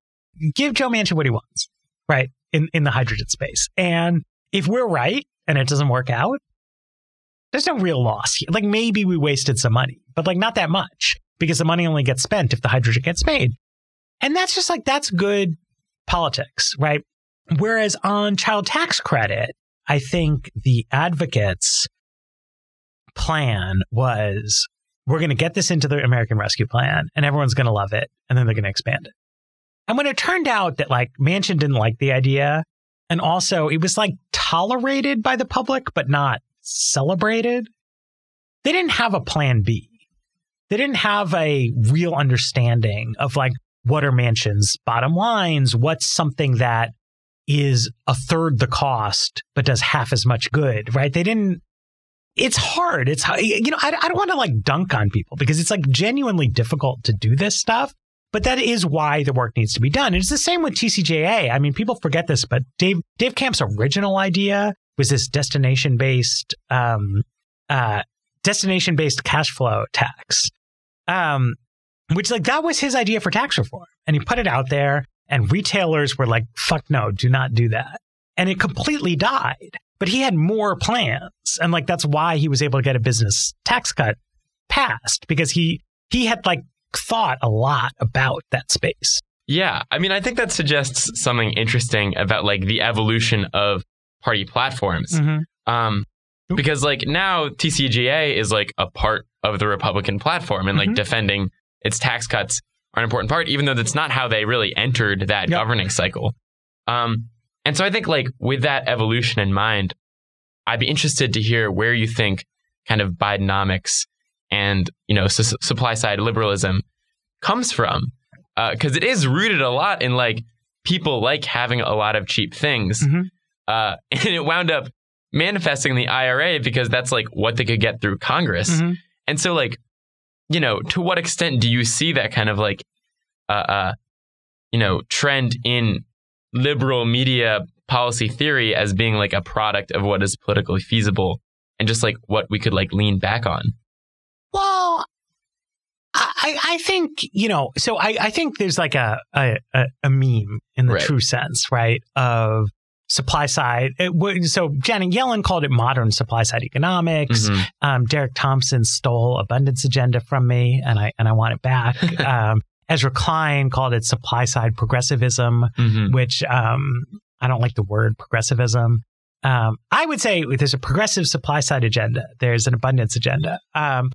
give Joe Manchin what he wants, right? In in the hydrogen space, and if we're right and it doesn't work out, there's no real loss. Here. Like maybe we wasted some money, but like not that much because the money only gets spent if the hydrogen gets made. And that's just like, that's good politics, right? Whereas on child tax credit, I think the advocates' plan was we're going to get this into the American Rescue Plan and everyone's going to love it and then they're going to expand it. And when it turned out that like Manchin didn't like the idea and also it was like tolerated by the public but not celebrated, they didn't have a plan B. They didn't have a real understanding of like what are Manchin's bottom lines, what's something that is a third the cost but does half as much good, right? They didn't it's hard. It's you know I, I don't want to like dunk on people because it's like genuinely difficult to do this stuff. But that is why the work needs to be done. And it's the same with TCJA. I mean, people forget this, but Dave Dave Camp's original idea was this destination based um, uh, destination based cash flow tax, um, which like that was his idea for tax reform, and he put it out there, and retailers were like, "Fuck no, do not do that," and it completely died. But he had more plans and like that's why he was able to get a business tax cut passed because he he had like thought a lot about that space. Yeah. I mean i think that suggests something interesting about like the evolution of party platforms. Mm-hmm. um because like now TCJA is like a part of the republican platform and like mm-hmm. defending its tax cuts are an important part even though that's not how they really entered that yep. governing cycle um and so I think like with that evolution in mind, I'd be interested to hear where you think kind of Bidenomics and you know su- supply side liberalism comes from, because uh, it is rooted a lot in like people like having a lot of cheap things, mm-hmm. uh, and it wound up manifesting the IRA because that's like what they could get through Congress, mm-hmm. and so like you know to what extent do you see that kind of like uh, uh you know trend in liberal media policy theory as being like a product of what is politically feasible and just like what we could like lean back on? Well, I, I think, you know, so I, I think there's like a, a, a meme in the right. true sense, right? Of supply side. It, so Janet Yellen called it modern supply side economics. Mm-hmm. Um, Derek Thompson stole abundance agenda from me and I, and I want it back. um, Ezra Klein called it supply side progressivism, mm-hmm. which um, I don't like the word progressivism. Um, I would say there's a progressive supply side agenda. There's an abundance agenda. Um,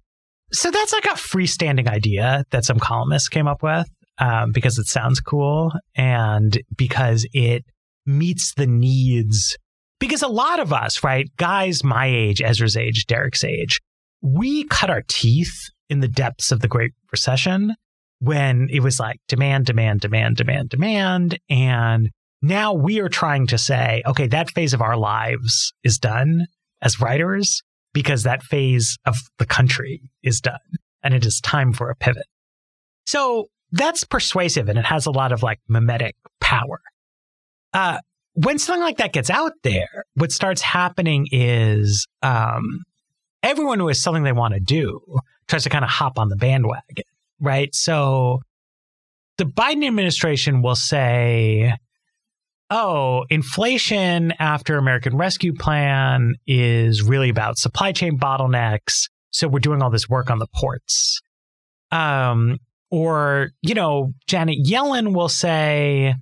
so that's like a freestanding idea that some columnists came up with um, because it sounds cool and because it meets the needs. Because a lot of us, right, guys my age, Ezra's age, Derek's age, we cut our teeth in the depths of the Great Recession when it was like demand, demand, demand, demand, demand. And now we are trying to say, okay, that phase of our lives is done as writers because that phase of the country is done and it is time for a pivot. So that's persuasive and it has a lot of like mimetic power. Uh, when something like that gets out there, what starts happening is um, everyone who has something they want to do tries to kind of hop on the bandwagon right? So the Biden administration will say, oh, inflation after American Rescue Plan is really about supply chain bottlenecks. So we're doing all this work on the ports. Um, or, you know, Janet Yellen will say,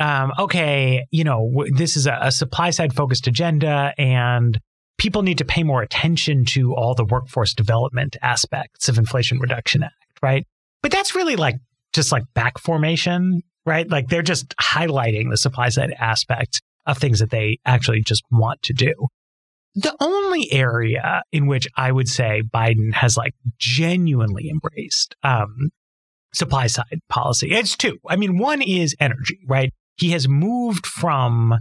um, okay, you know, w- this is a, a supply side focused agenda and people need to pay more attention to all the workforce development aspects of Inflation Reduction Act, right? But that's really like just like back formation, right? Like they're just highlighting the supply side aspect of things that they actually just want to do. The only area in which I would say Biden has like genuinely embraced um, supply side policy, it's two. I mean, one is energy, right? He has moved from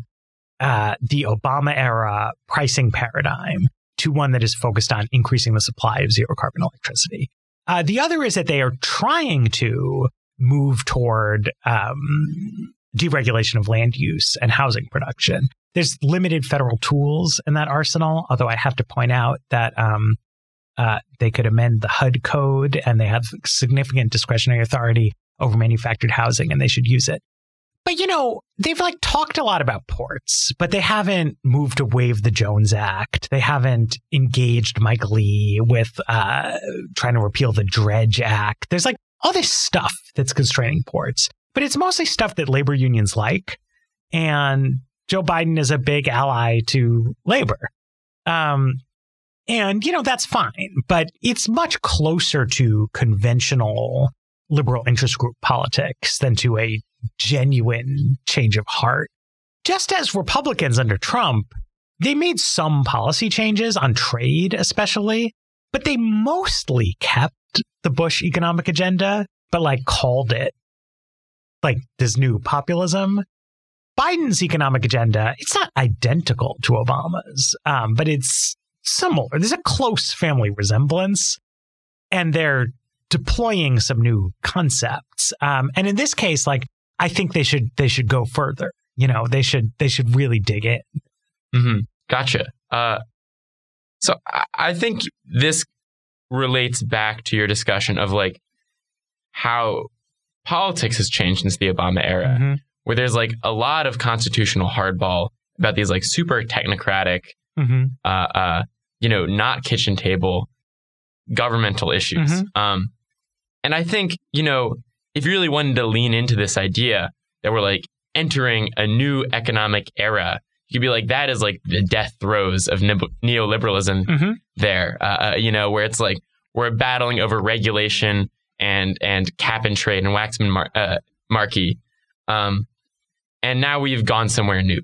uh, the Obama era pricing paradigm to one that is focused on increasing the supply of zero carbon electricity. Uh, the other is that they are trying to move toward um, deregulation of land use and housing production. There's limited federal tools in that arsenal, although I have to point out that um, uh, they could amend the HUD code and they have significant discretionary authority over manufactured housing and they should use it. But you know, they've like talked a lot about ports, but they haven't moved to waive the Jones Act. They haven't engaged Mike Lee with uh, trying to repeal the Dredge Act. There's like all this stuff that's constraining ports, but it's mostly stuff that labor unions like. And Joe Biden is a big ally to labor. Um, and, you know, that's fine, but it's much closer to conventional liberal interest group politics than to a genuine change of heart. Just as Republicans under Trump, they made some policy changes on trade, especially, but they mostly kept the Bush economic agenda, but like called it like this new populism. Biden's economic agenda, it's not identical to Obama's, um, but it's similar. There's a close family resemblance, and they're deploying some new concepts. Um, and in this case, like I think they should they should go further. You know, they should they should really dig in. Mm-hmm. Gotcha. Uh, so I, think this relates back to your discussion of like how politics has changed since the Obama era, Mhm. where there's like a lot of constitutional hardball about these like super technocratic, Mhm. uh, uh, you know, not kitchen table governmental issues. Mhm. Um, and I think, you know, if you really wanted to lean into this idea that we're like entering a new economic era, you could be like, that is like the death throes of neoliberalism Mhm. there, uh, uh, you know, where it's like we're battling over regulation and and cap and trade and Waxman Mar- uh, Markey. Um, and now we've gone somewhere new.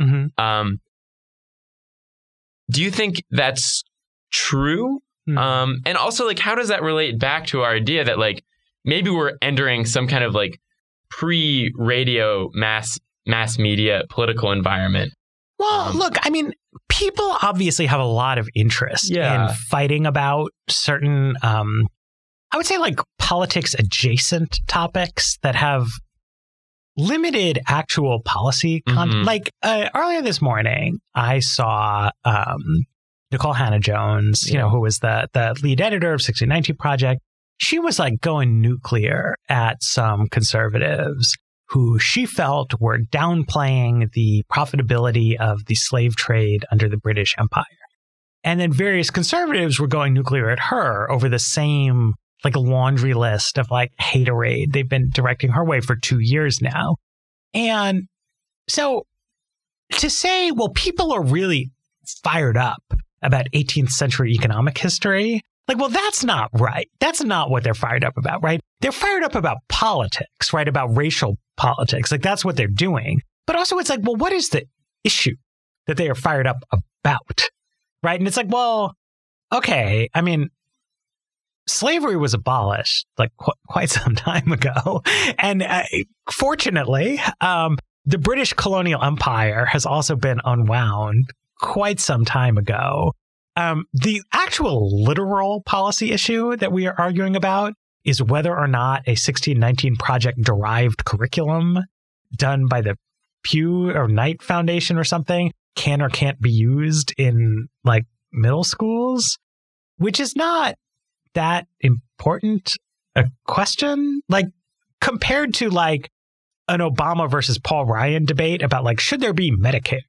Mhm. Um, do you think that's true? Mhm. Um, and also, like, how does that relate back to our idea that like maybe we're entering some kind of like pre-radio mass mass media political environment? Well, Um, look, I mean, people obviously have a lot of interest Yeah. in fighting about certain, um, I would say, like politics adjacent topics that have limited actual policy. Con- Mhm. Like uh, earlier this morning, I saw um, Nikole Hannah-Jones, you know, who was the the lead editor of 1619 Project. She was like going nuclear at some conservatives who she felt were downplaying the profitability of the slave trade under the British Empire. And then various conservatives were going nuclear at her over the same like laundry list of like haterade they've been directing her way for two years now. And so to say, well, people are really fired up about 18th century economic history, like, well, that's not right. That's not what they're fired up about, right? They're fired up about politics, right? About racial politics. Like, that's what they're doing. But also, it's like, well, what is the issue that they are fired up about, right? And it's like, well, okay. I mean, slavery was abolished like qu- quite some time ago. And uh, fortunately, um, the British colonial empire has also been unwound quite some time ago. Um, the actual literal policy issue that we are arguing about is whether or not a 1619 project derived curriculum done by the Pew or Knight Foundation or something can or can't be used in like middle schools, which is not that important a question. Like compared to like an Obama versus Paul Ryan debate about like should there be Medicare?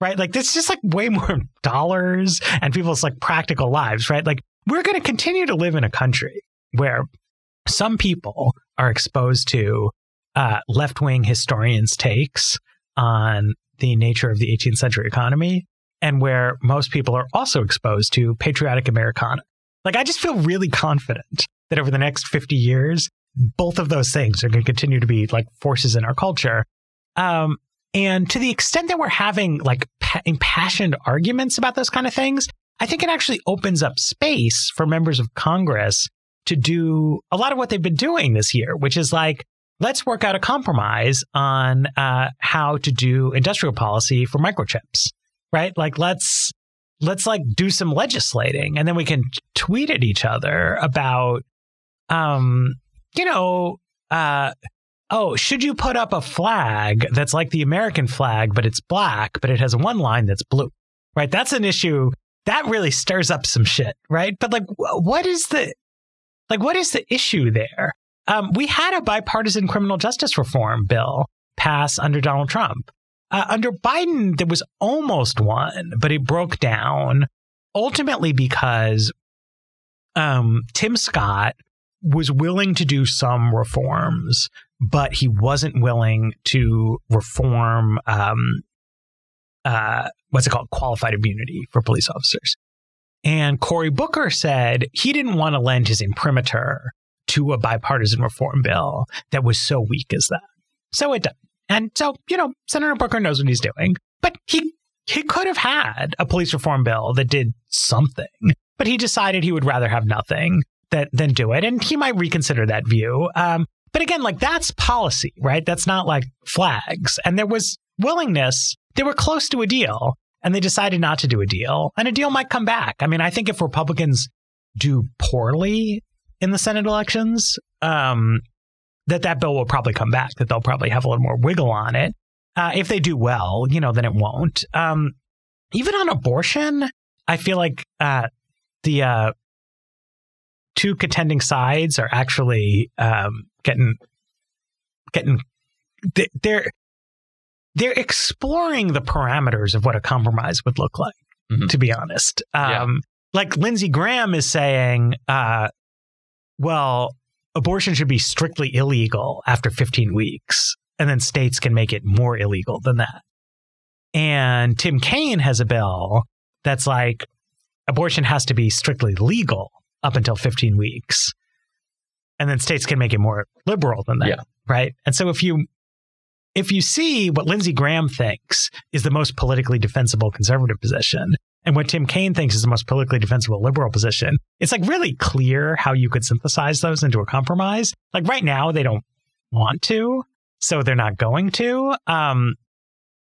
Right? Like this is just like way more dollars and people's like practical lives, right? Like we're going to continue to live in a country where some people are exposed to uh, left wing historians' takes on the nature of the 18th century economy, and where most people are also exposed to patriotic Americana. Like, I just feel really confident that over the next 50 years, both of those things are going to continue to be like forces in our culture. Um, and to the extent that we're having like impassioned arguments about those kind of things, I think it actually opens up space for members of Congress to do a lot of what they've been doing this year, which is like, let's work out a compromise on uh, how to do industrial policy for microchips, right? Like, let's let's like do some legislating, and then we can tweet at each other about, um, you know, uh, oh, should you put up a flag that's like the American flag, but it's black, but it has one line that's blue, right? That's an issue that really stirs up some shit, right? But like, what is the like, what is the issue there? Um, we had a bipartisan criminal justice reform bill pass under Donald Trump. Uh, under Biden, there was almost one, but it broke down ultimately because um, Tim Scott was willing to do some reforms, but he wasn't willing to reform um, uh, what's it called? Qualified immunity for police officers. And Cory Booker said he didn't want to lend his imprimatur to a bipartisan reform bill that was so weak as that. So it did. And so, you know, Senator Booker knows what he's doing, but he he could have had a police reform bill that did something, but he decided he would rather have nothing that, than do it. And he might reconsider that view. Um, but again, like that's policy, right? That's not like flags. And there was willingness. They were close to a deal and they decided not to do a deal. And a deal might come back. I mean, I think if Republicans do poorly in the Senate elections, um, that that bill will probably come back, that they'll probably have a little more wiggle on it. Uh, if they do well, you know, then it won't. Um, even on abortion, I feel like uh, the uh, two contending sides are actually um, getting getting they're they're exploring the parameters of what a compromise would look like. Mm-hmm. To be honest, um, yeah. like Lindsey Graham is saying, uh, well, abortion should be strictly illegal after 15 weeks, and then states can make it more illegal than that. And Tim Kaine has a bill that's like abortion has to be strictly legal up until 15 weeks. And then states can make it more liberal than that. Yeah. Right. And so if you if you see what Lindsey Graham thinks is the most politically defensible conservative position and what Tim Kaine thinks is the most politically defensible liberal position, it's like really clear how you could synthesize those into a compromise. Like right now, they don't want to, so they're not going to. Um,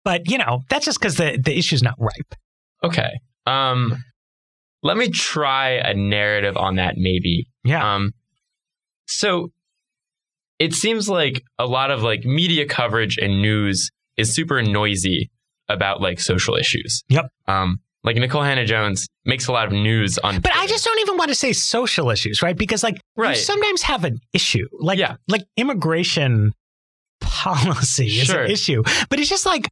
but you know, that's just because the the issue's not ripe. Okay. Um, let me try a narrative on that, maybe. Yeah. Um, so it seems like a lot of like media coverage and news is super noisy about like social issues. Yep. Um, like Nikole Hannah-Jones makes a lot of news on. But I just don't even want to say social issues, right? Because like right. you sometimes have an issue, like yeah. like immigration policy is sure. an issue, but it's just like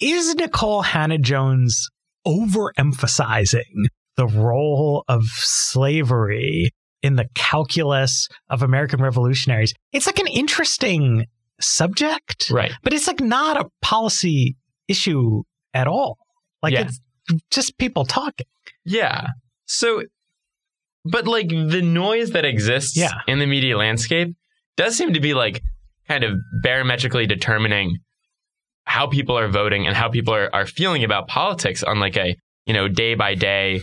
is Nikole Hannah-Jones overemphasizing the role of slavery in the calculus of American revolutionaries? It's like an interesting subject, right? But it's like not a policy issue at all. Like yeah. it's just people talking. Yeah. So, but like the noise that exists yeah. in the media landscape does seem to be like kind of barometrically determining how people are voting and how people are, are feeling about politics on like a, you know, day by day,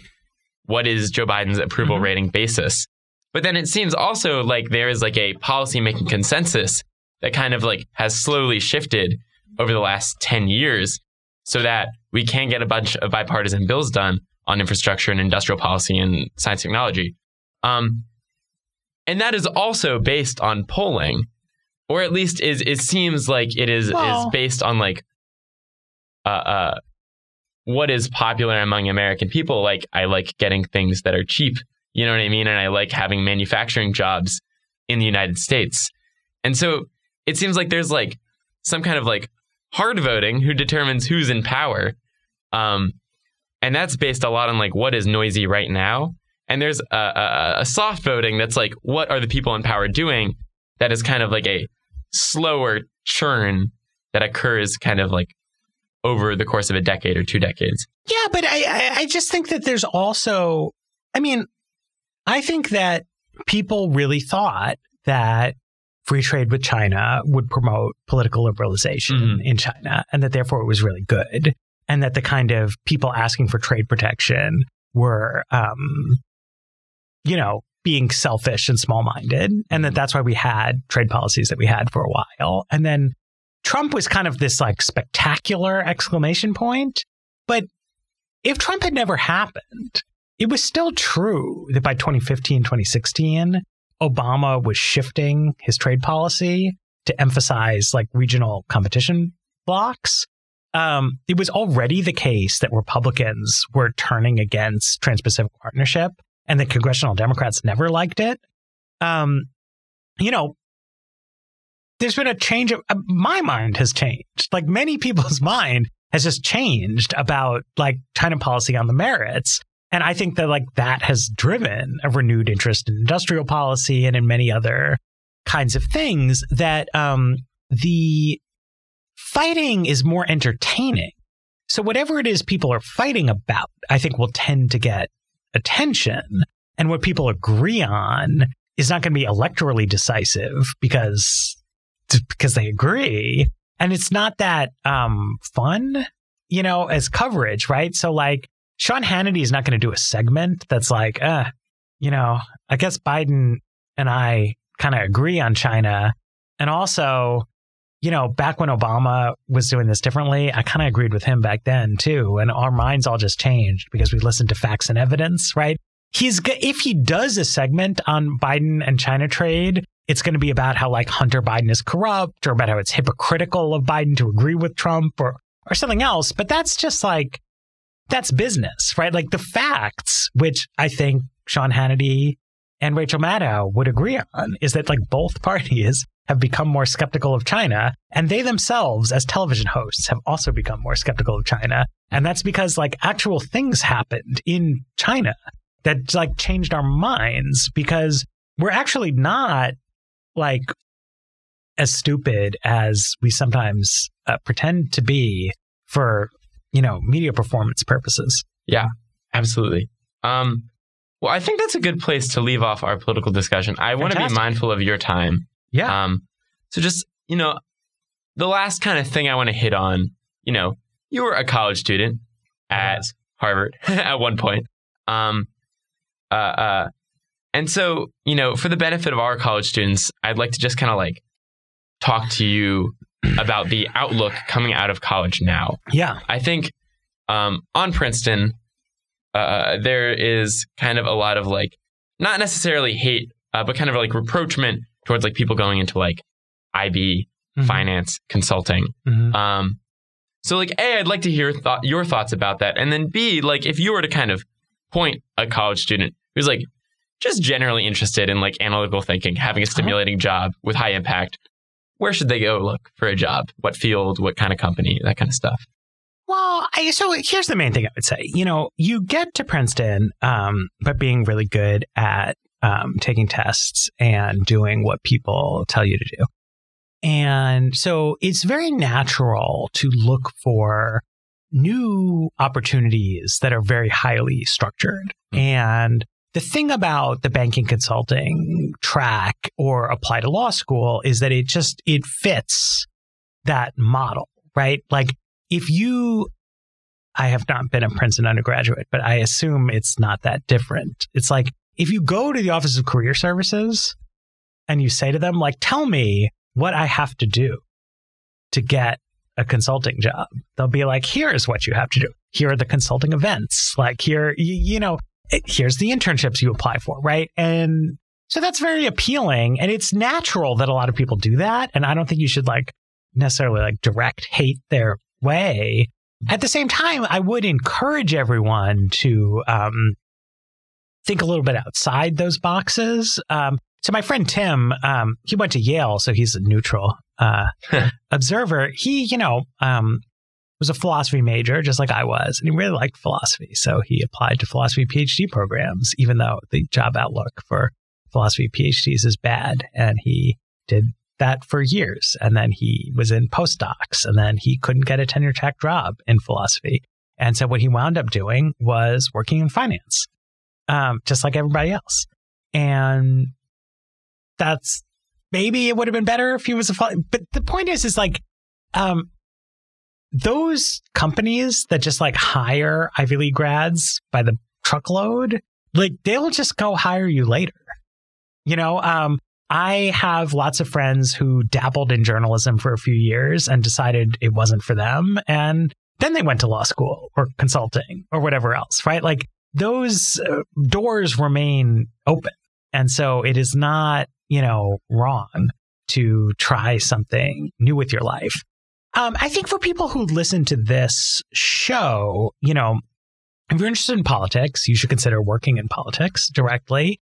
what is Joe Biden's approval mm-hmm. rating basis. But then it seems also like there is like a policy making consensus that kind of like has slowly shifted over the last 10 years so that we can get a bunch of bipartisan bills done on infrastructure and industrial policy and science technology. Um, and that is also based on polling, or at least is it seems like it is well, is based on like uh, uh, what is popular among American people. Like I like getting things that are cheap, you know what I mean, and I like having manufacturing jobs in the United States. And so it seems like there's like some kind of like hard voting who determines who's in power. Um, and that's based a lot on like what is noisy right now. And there's a, a, a soft voting that's like what are the people in power doing? That is kind of like a slower churn that occurs kind of like over the course of a decade or two decades. Yeah, but I, I just think that there's also, I mean, I think that people really thought that free trade with China would promote political liberalization mm-hmm. in China and that therefore it was really good. And that the kind of people asking for trade protection were, um, you know, being selfish and small minded. And that mm-hmm. that's why we had trade policies that we had for a while. And then Trump was kind of this like spectacular exclamation point. But if Trump had never happened, it was still true that by 2015, 2016, Obama was shifting his trade policy to emphasize like regional competition blocks. Um, it was already the case that Republicans were turning against Trans Pacific Partnership and the congressional Democrats never liked it. Um, you know, there's been a change of uh, my mind has changed. Like many people's mind has just changed about like China policy on the merits. And I think that like that has driven a renewed interest in industrial policy and in many other kinds of things that um, the fighting is more entertaining. So whatever it is people are fighting about, I think will tend to get attention. And what people agree on is not going to be electorally decisive because because they agree. And it's not that um, fun, you know, as coverage, right? So like Sean Hannity is not going to do a segment that's like, uh, you know, I guess Biden and I kind of agree on China. And also, you know, back when Obama was doing this differently, I kind of agreed with him back then too. And our minds all just changed because we listened to facts and evidence, right? He's if he does a segment on Biden and China trade, it's going to be about how like Hunter Biden is corrupt or about how it's hypocritical of Biden to agree with Trump or or something else. But that's just like that's business, right? Like the facts, which I think Sean Hannity and Rachel Maddow would agree on, is that like both parties have become more skeptical of China, and they themselves, as television hosts, have also become more skeptical of China. And that's because like actual things happened in China that like changed our minds because we're actually not like as stupid as we sometimes uh, pretend to be for you know media performance purposes. Yeah, absolutely. Um, well, I think that's a good place to leave off our political discussion. I want to be mindful of your time. Yeah. Um, so just you know, the last kind of thing I want to hit on. You know, you were a college student at. Harvard at one point. Um, uh, uh, and so, you know, for the benefit of our college students, I'd like to just kind of like talk to you about the outlook coming out of college now. Yeah. I think um, on Princeton, uh, there is kind of a lot of like, not necessarily hate, uh, but kind of like reproachment towards like people going into like IB, mm-hmm. finance, consulting. Mm-hmm. Um, so like, A, I'd like to hear th- your thoughts about that. And then B, like if you were to kind of point a college student who's like just generally interested in like analytical thinking, having a uh-huh. stimulating job with high impact, where should they go look for a job? What field? What kind of company? That kind of stuff. Well, I, so here's the main thing I would say. You know, you get to Princeton, um, but being really good at um, taking tests and doing what people tell you to do. And so it's very natural to look for new opportunities that are very highly structured. Mm-hmm. And the thing about the banking consulting track or apply to law school is that it just it fits that model, right? Like if you I have not been a Princeton undergraduate, but I assume it's not that different. It's like if you go to the Office of Career Services and you say to them like tell me what I have to do to get a consulting job. They'll be like, here's what you have to do. Here are the consulting events. Like here, you, you know, here's the internships you apply for, right? And so that's very appealing. And it's natural that a lot of people do that. And I don't think you should like necessarily like direct hate their way. At the same time, I would encourage everyone to um, think a little bit outside those boxes. Um, so my friend Tim, um, he went to Yale, so he's a neutral uh, observer. He, you know, um, was a philosophy major, just like I was, and he really liked philosophy. So he applied to philosophy PhD programs, even though the job outlook for philosophy PhDs is bad. And he did that for years. And then he was in postdocs, and then he couldn't get a tenure track job in philosophy. And so what he wound up doing was working in finance, um, just like everybody else. And that's maybe it would have been better if he was a. But the point is, is like, um, those companies that just like hire Ivy League grads by the truckload, like they'll just go hire you later. You know, um, I have lots of friends who dabbled in journalism for a few years and decided it wasn't for them. And then they went to law school or consulting or whatever else, right? Like those uh, doors remain open. And so it is not, you know, wrong to try something new with your life. Um, I think for people who listen to this show, you know, if you're interested in politics, you should consider working in politics directly.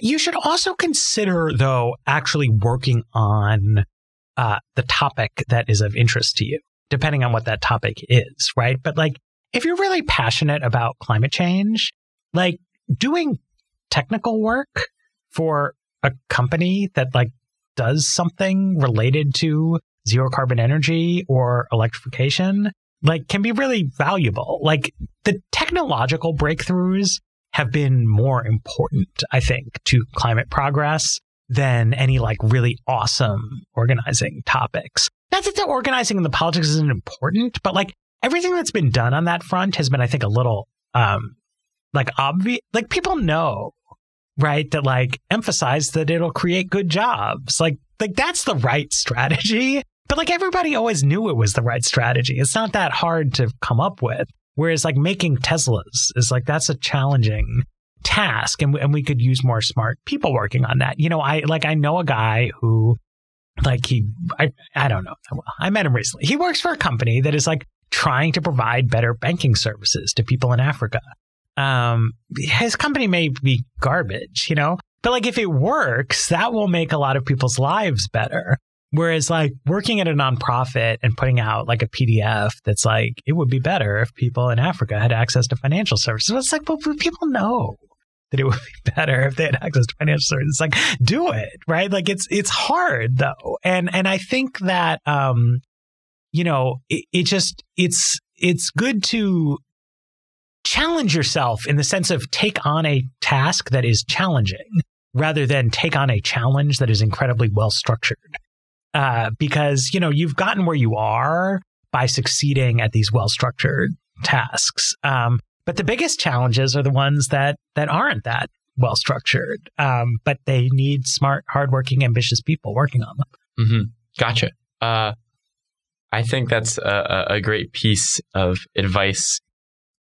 You should also consider, though, actually working on uh, the topic that is of interest to you, depending on what that topic is, right? But like, if you're really passionate about climate change, like doing technical work for a company that like does something related to zero carbon energy or electrification, like can be really valuable. Like the technological breakthroughs have been more important, I think, to climate progress than any like really awesome organizing topics. Not that the organizing and the politics isn't important, but like everything that's been done on that front has been, I think, a little um like obvious. Like people know, right? That like emphasize that it'll create good jobs. Like like that's the right strategy. But like everybody always knew it was the right strategy. It's not that hard to come up with. Whereas like making Teslas is like that's a challenging task and, and we could use more smart people working on that. You know, I like I know a guy who like he I I don't know. I met him recently. He works for a company that is like trying to provide better banking services to people in Africa. Um his company may be garbage, you know, but like if it works, that will make a lot of people's lives better. Whereas like working at a nonprofit and putting out like a PDF that's like, it would be better if people in Africa had access to financial services. It's like, but people know that it would be better if they had access to financial services. It's like, do it, right? Like it's it's hard though. And and I think that um, you know, it, it just it's it's good to challenge yourself in the sense of take on a task that is challenging rather than take on a challenge that is incredibly well structured uh, because you know you've gotten where you are by succeeding at these well structured tasks. Um, but the biggest challenges are the ones that that aren't that well structured, um, but they need smart, hardworking, ambitious people working on them. Mm-hmm. Gotcha. Uh, I think that's a, a great piece of advice,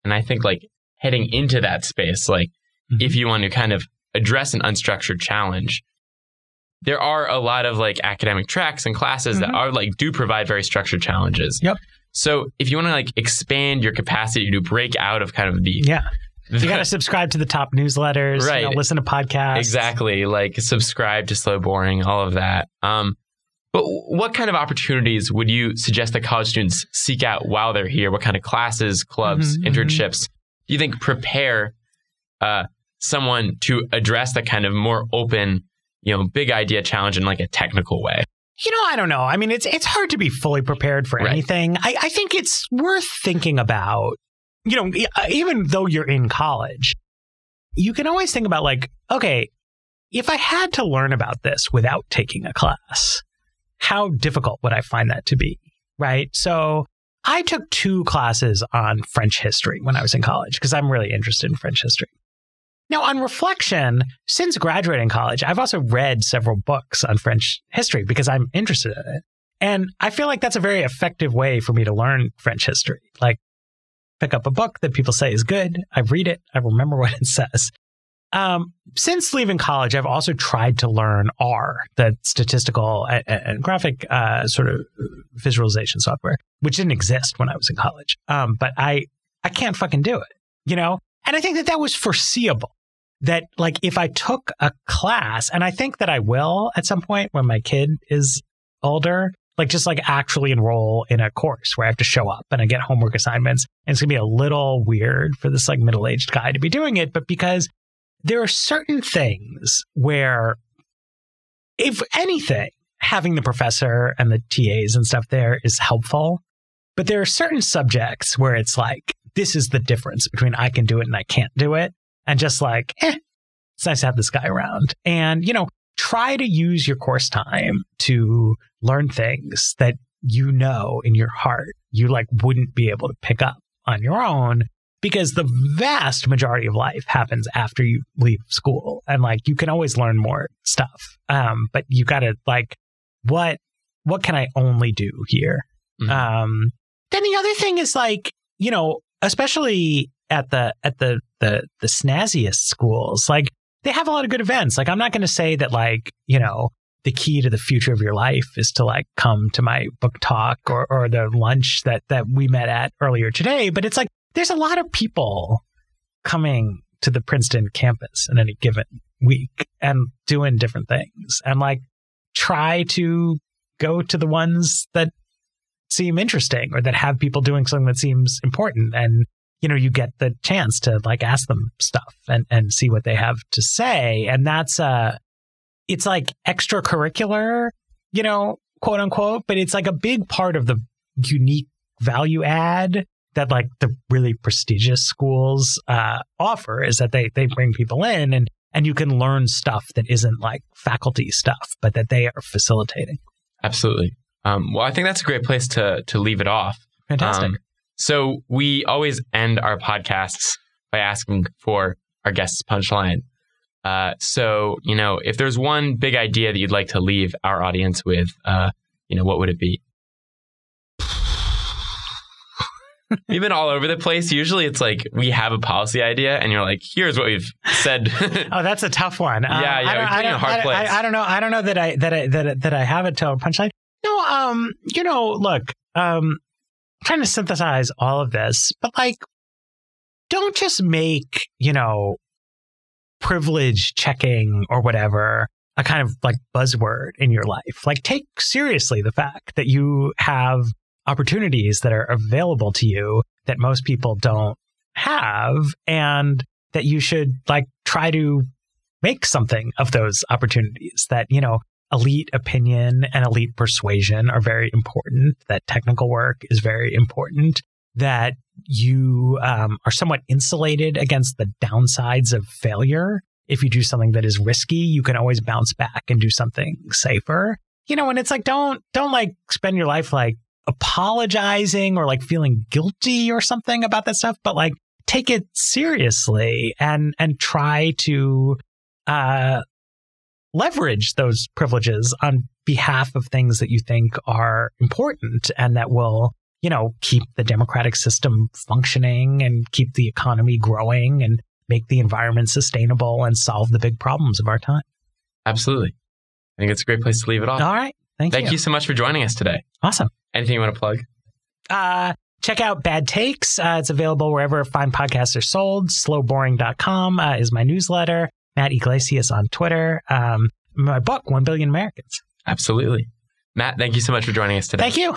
and I think like heading into that space, like mm-hmm. if you want to kind of address an unstructured challenge, there are a lot of like academic tracks and classes mm-hmm. that are like do provide very structured challenges. Yep. So if you want to like expand your capacity to break out of kind of the yeah. You got to subscribe to the top newsletters, right? You know, listen to podcasts. Exactly, like subscribe to Slow Boring, all of that. Um, but what kind of opportunities would you suggest that college students seek out while they're here? What kind of classes, clubs, mm-hmm, mm-hmm. internships do you think prepare uh, someone to address that kind of more open you know, big idea challenge in like a technical way? You know, I don't know. I mean, it's it's hard to be fully prepared for right. anything. I, I think it's worth thinking about. You know, uh, even though you're in college, you can always think about like, okay, if I had to learn about this without taking a class, how difficult would I find that to be? Right. So I took two classes on French history when I was in college because I'm really interested in French history. Now, on reflection, since graduating college, I've also read several books on French history because I'm interested in it. And I feel like that's a very effective way for me to learn French history. Like, pick up a book that people say is good. I read it. I remember what it says. Um, since leaving college, I've also tried to learn R, the statistical and, and graphic uh, sort of visualization software, which didn't exist when I was in college. Um, but I I can't fucking do it, you know. And I think that that was foreseeable that like if I took a class, and I think that I will at some point when my kid is older, like just like actually enroll in a course where I have to show up and I get homework assignments. And it's gonna be a little weird for this like middle aged guy to be doing it, but because there are certain things where, if anything, having the professor and the TAs and stuff there is helpful. But there are certain subjects where it's like, this is the difference between I can do it and I can't do it and just like, eh, it's nice to have this guy around. And, you know, try to use your course time to learn things that you know in your heart you like wouldn't be able to pick up on your own because the vast majority of life happens after you leave school and like you can always learn more stuff um but you got to like what what can i only do here mm-hmm. um then the other thing is like you know especially at the at the the the snazziest schools, like they have a lot of good events. Like I'm not going to say that like you know the key to the future of your life is to like come to my book talk or or the lunch that that we met at earlier today, but it's like there's a lot of people coming to the Princeton campus in any given week and doing different things and like try to go to the ones that seem interesting or that have people doing something that seems important. And you know you get the chance to like ask them stuff and and see what they have to say. And that's uh it's like extracurricular you know quote unquote but it's like a big part of the unique value add that like the really prestigious schools uh, offer is that they they bring people in and and you can learn stuff that isn't like faculty stuff, but that they are facilitating. Absolutely. Um, well, I think that's a great place to to leave it off. Fantastic. Um, so we always end our podcasts by asking for our guest's punchline. Uh, so you know, if there's one big idea that you'd like to leave our audience with, uh, you know, what would it be? We've been all over the place. Usually it's like we have a policy idea and you're like, here's what we've said. oh, that's a tough one. Yeah, yeah, I don't, we put in a hard I, place. I, I, don't know. I don't know that I that I that I, that I have it to a punchline. No, um, you know, look, um, trying to synthesize all of this, but like, don't just make you know, privilege checking or whatever a kind of like buzzword in your life. Like, take seriously the fact that you have opportunities that are available to you that most people don't have and that you should like try to make something of those opportunities that you know elite opinion and elite persuasion are very important that technical work is very important that you um, are somewhat insulated against the downsides of failure. If you do something that is risky you can always bounce back and do something safer. You know and it's like don't don't like spend your life like apologizing or like feeling guilty or something about that stuff, but like take it seriously and and try to uh, leverage those privileges on behalf of things that you think are important and that will you know keep the democratic system functioning and keep the economy growing and make the environment sustainable and solve the big problems of our time. Absolutely. I think it's a great place to leave it off. All right. Thank, Thank you so much for joining us today. Awesome. Anything you want to plug? Uh, check out Bad Takes. Uh, it's available wherever fine podcasts are sold. Slowboring.com uh, is my newsletter. Matt Yglesias on Twitter. Um, my book, One Billion Americans. Absolutely. Matt, thank you so much for joining us today. Thank you.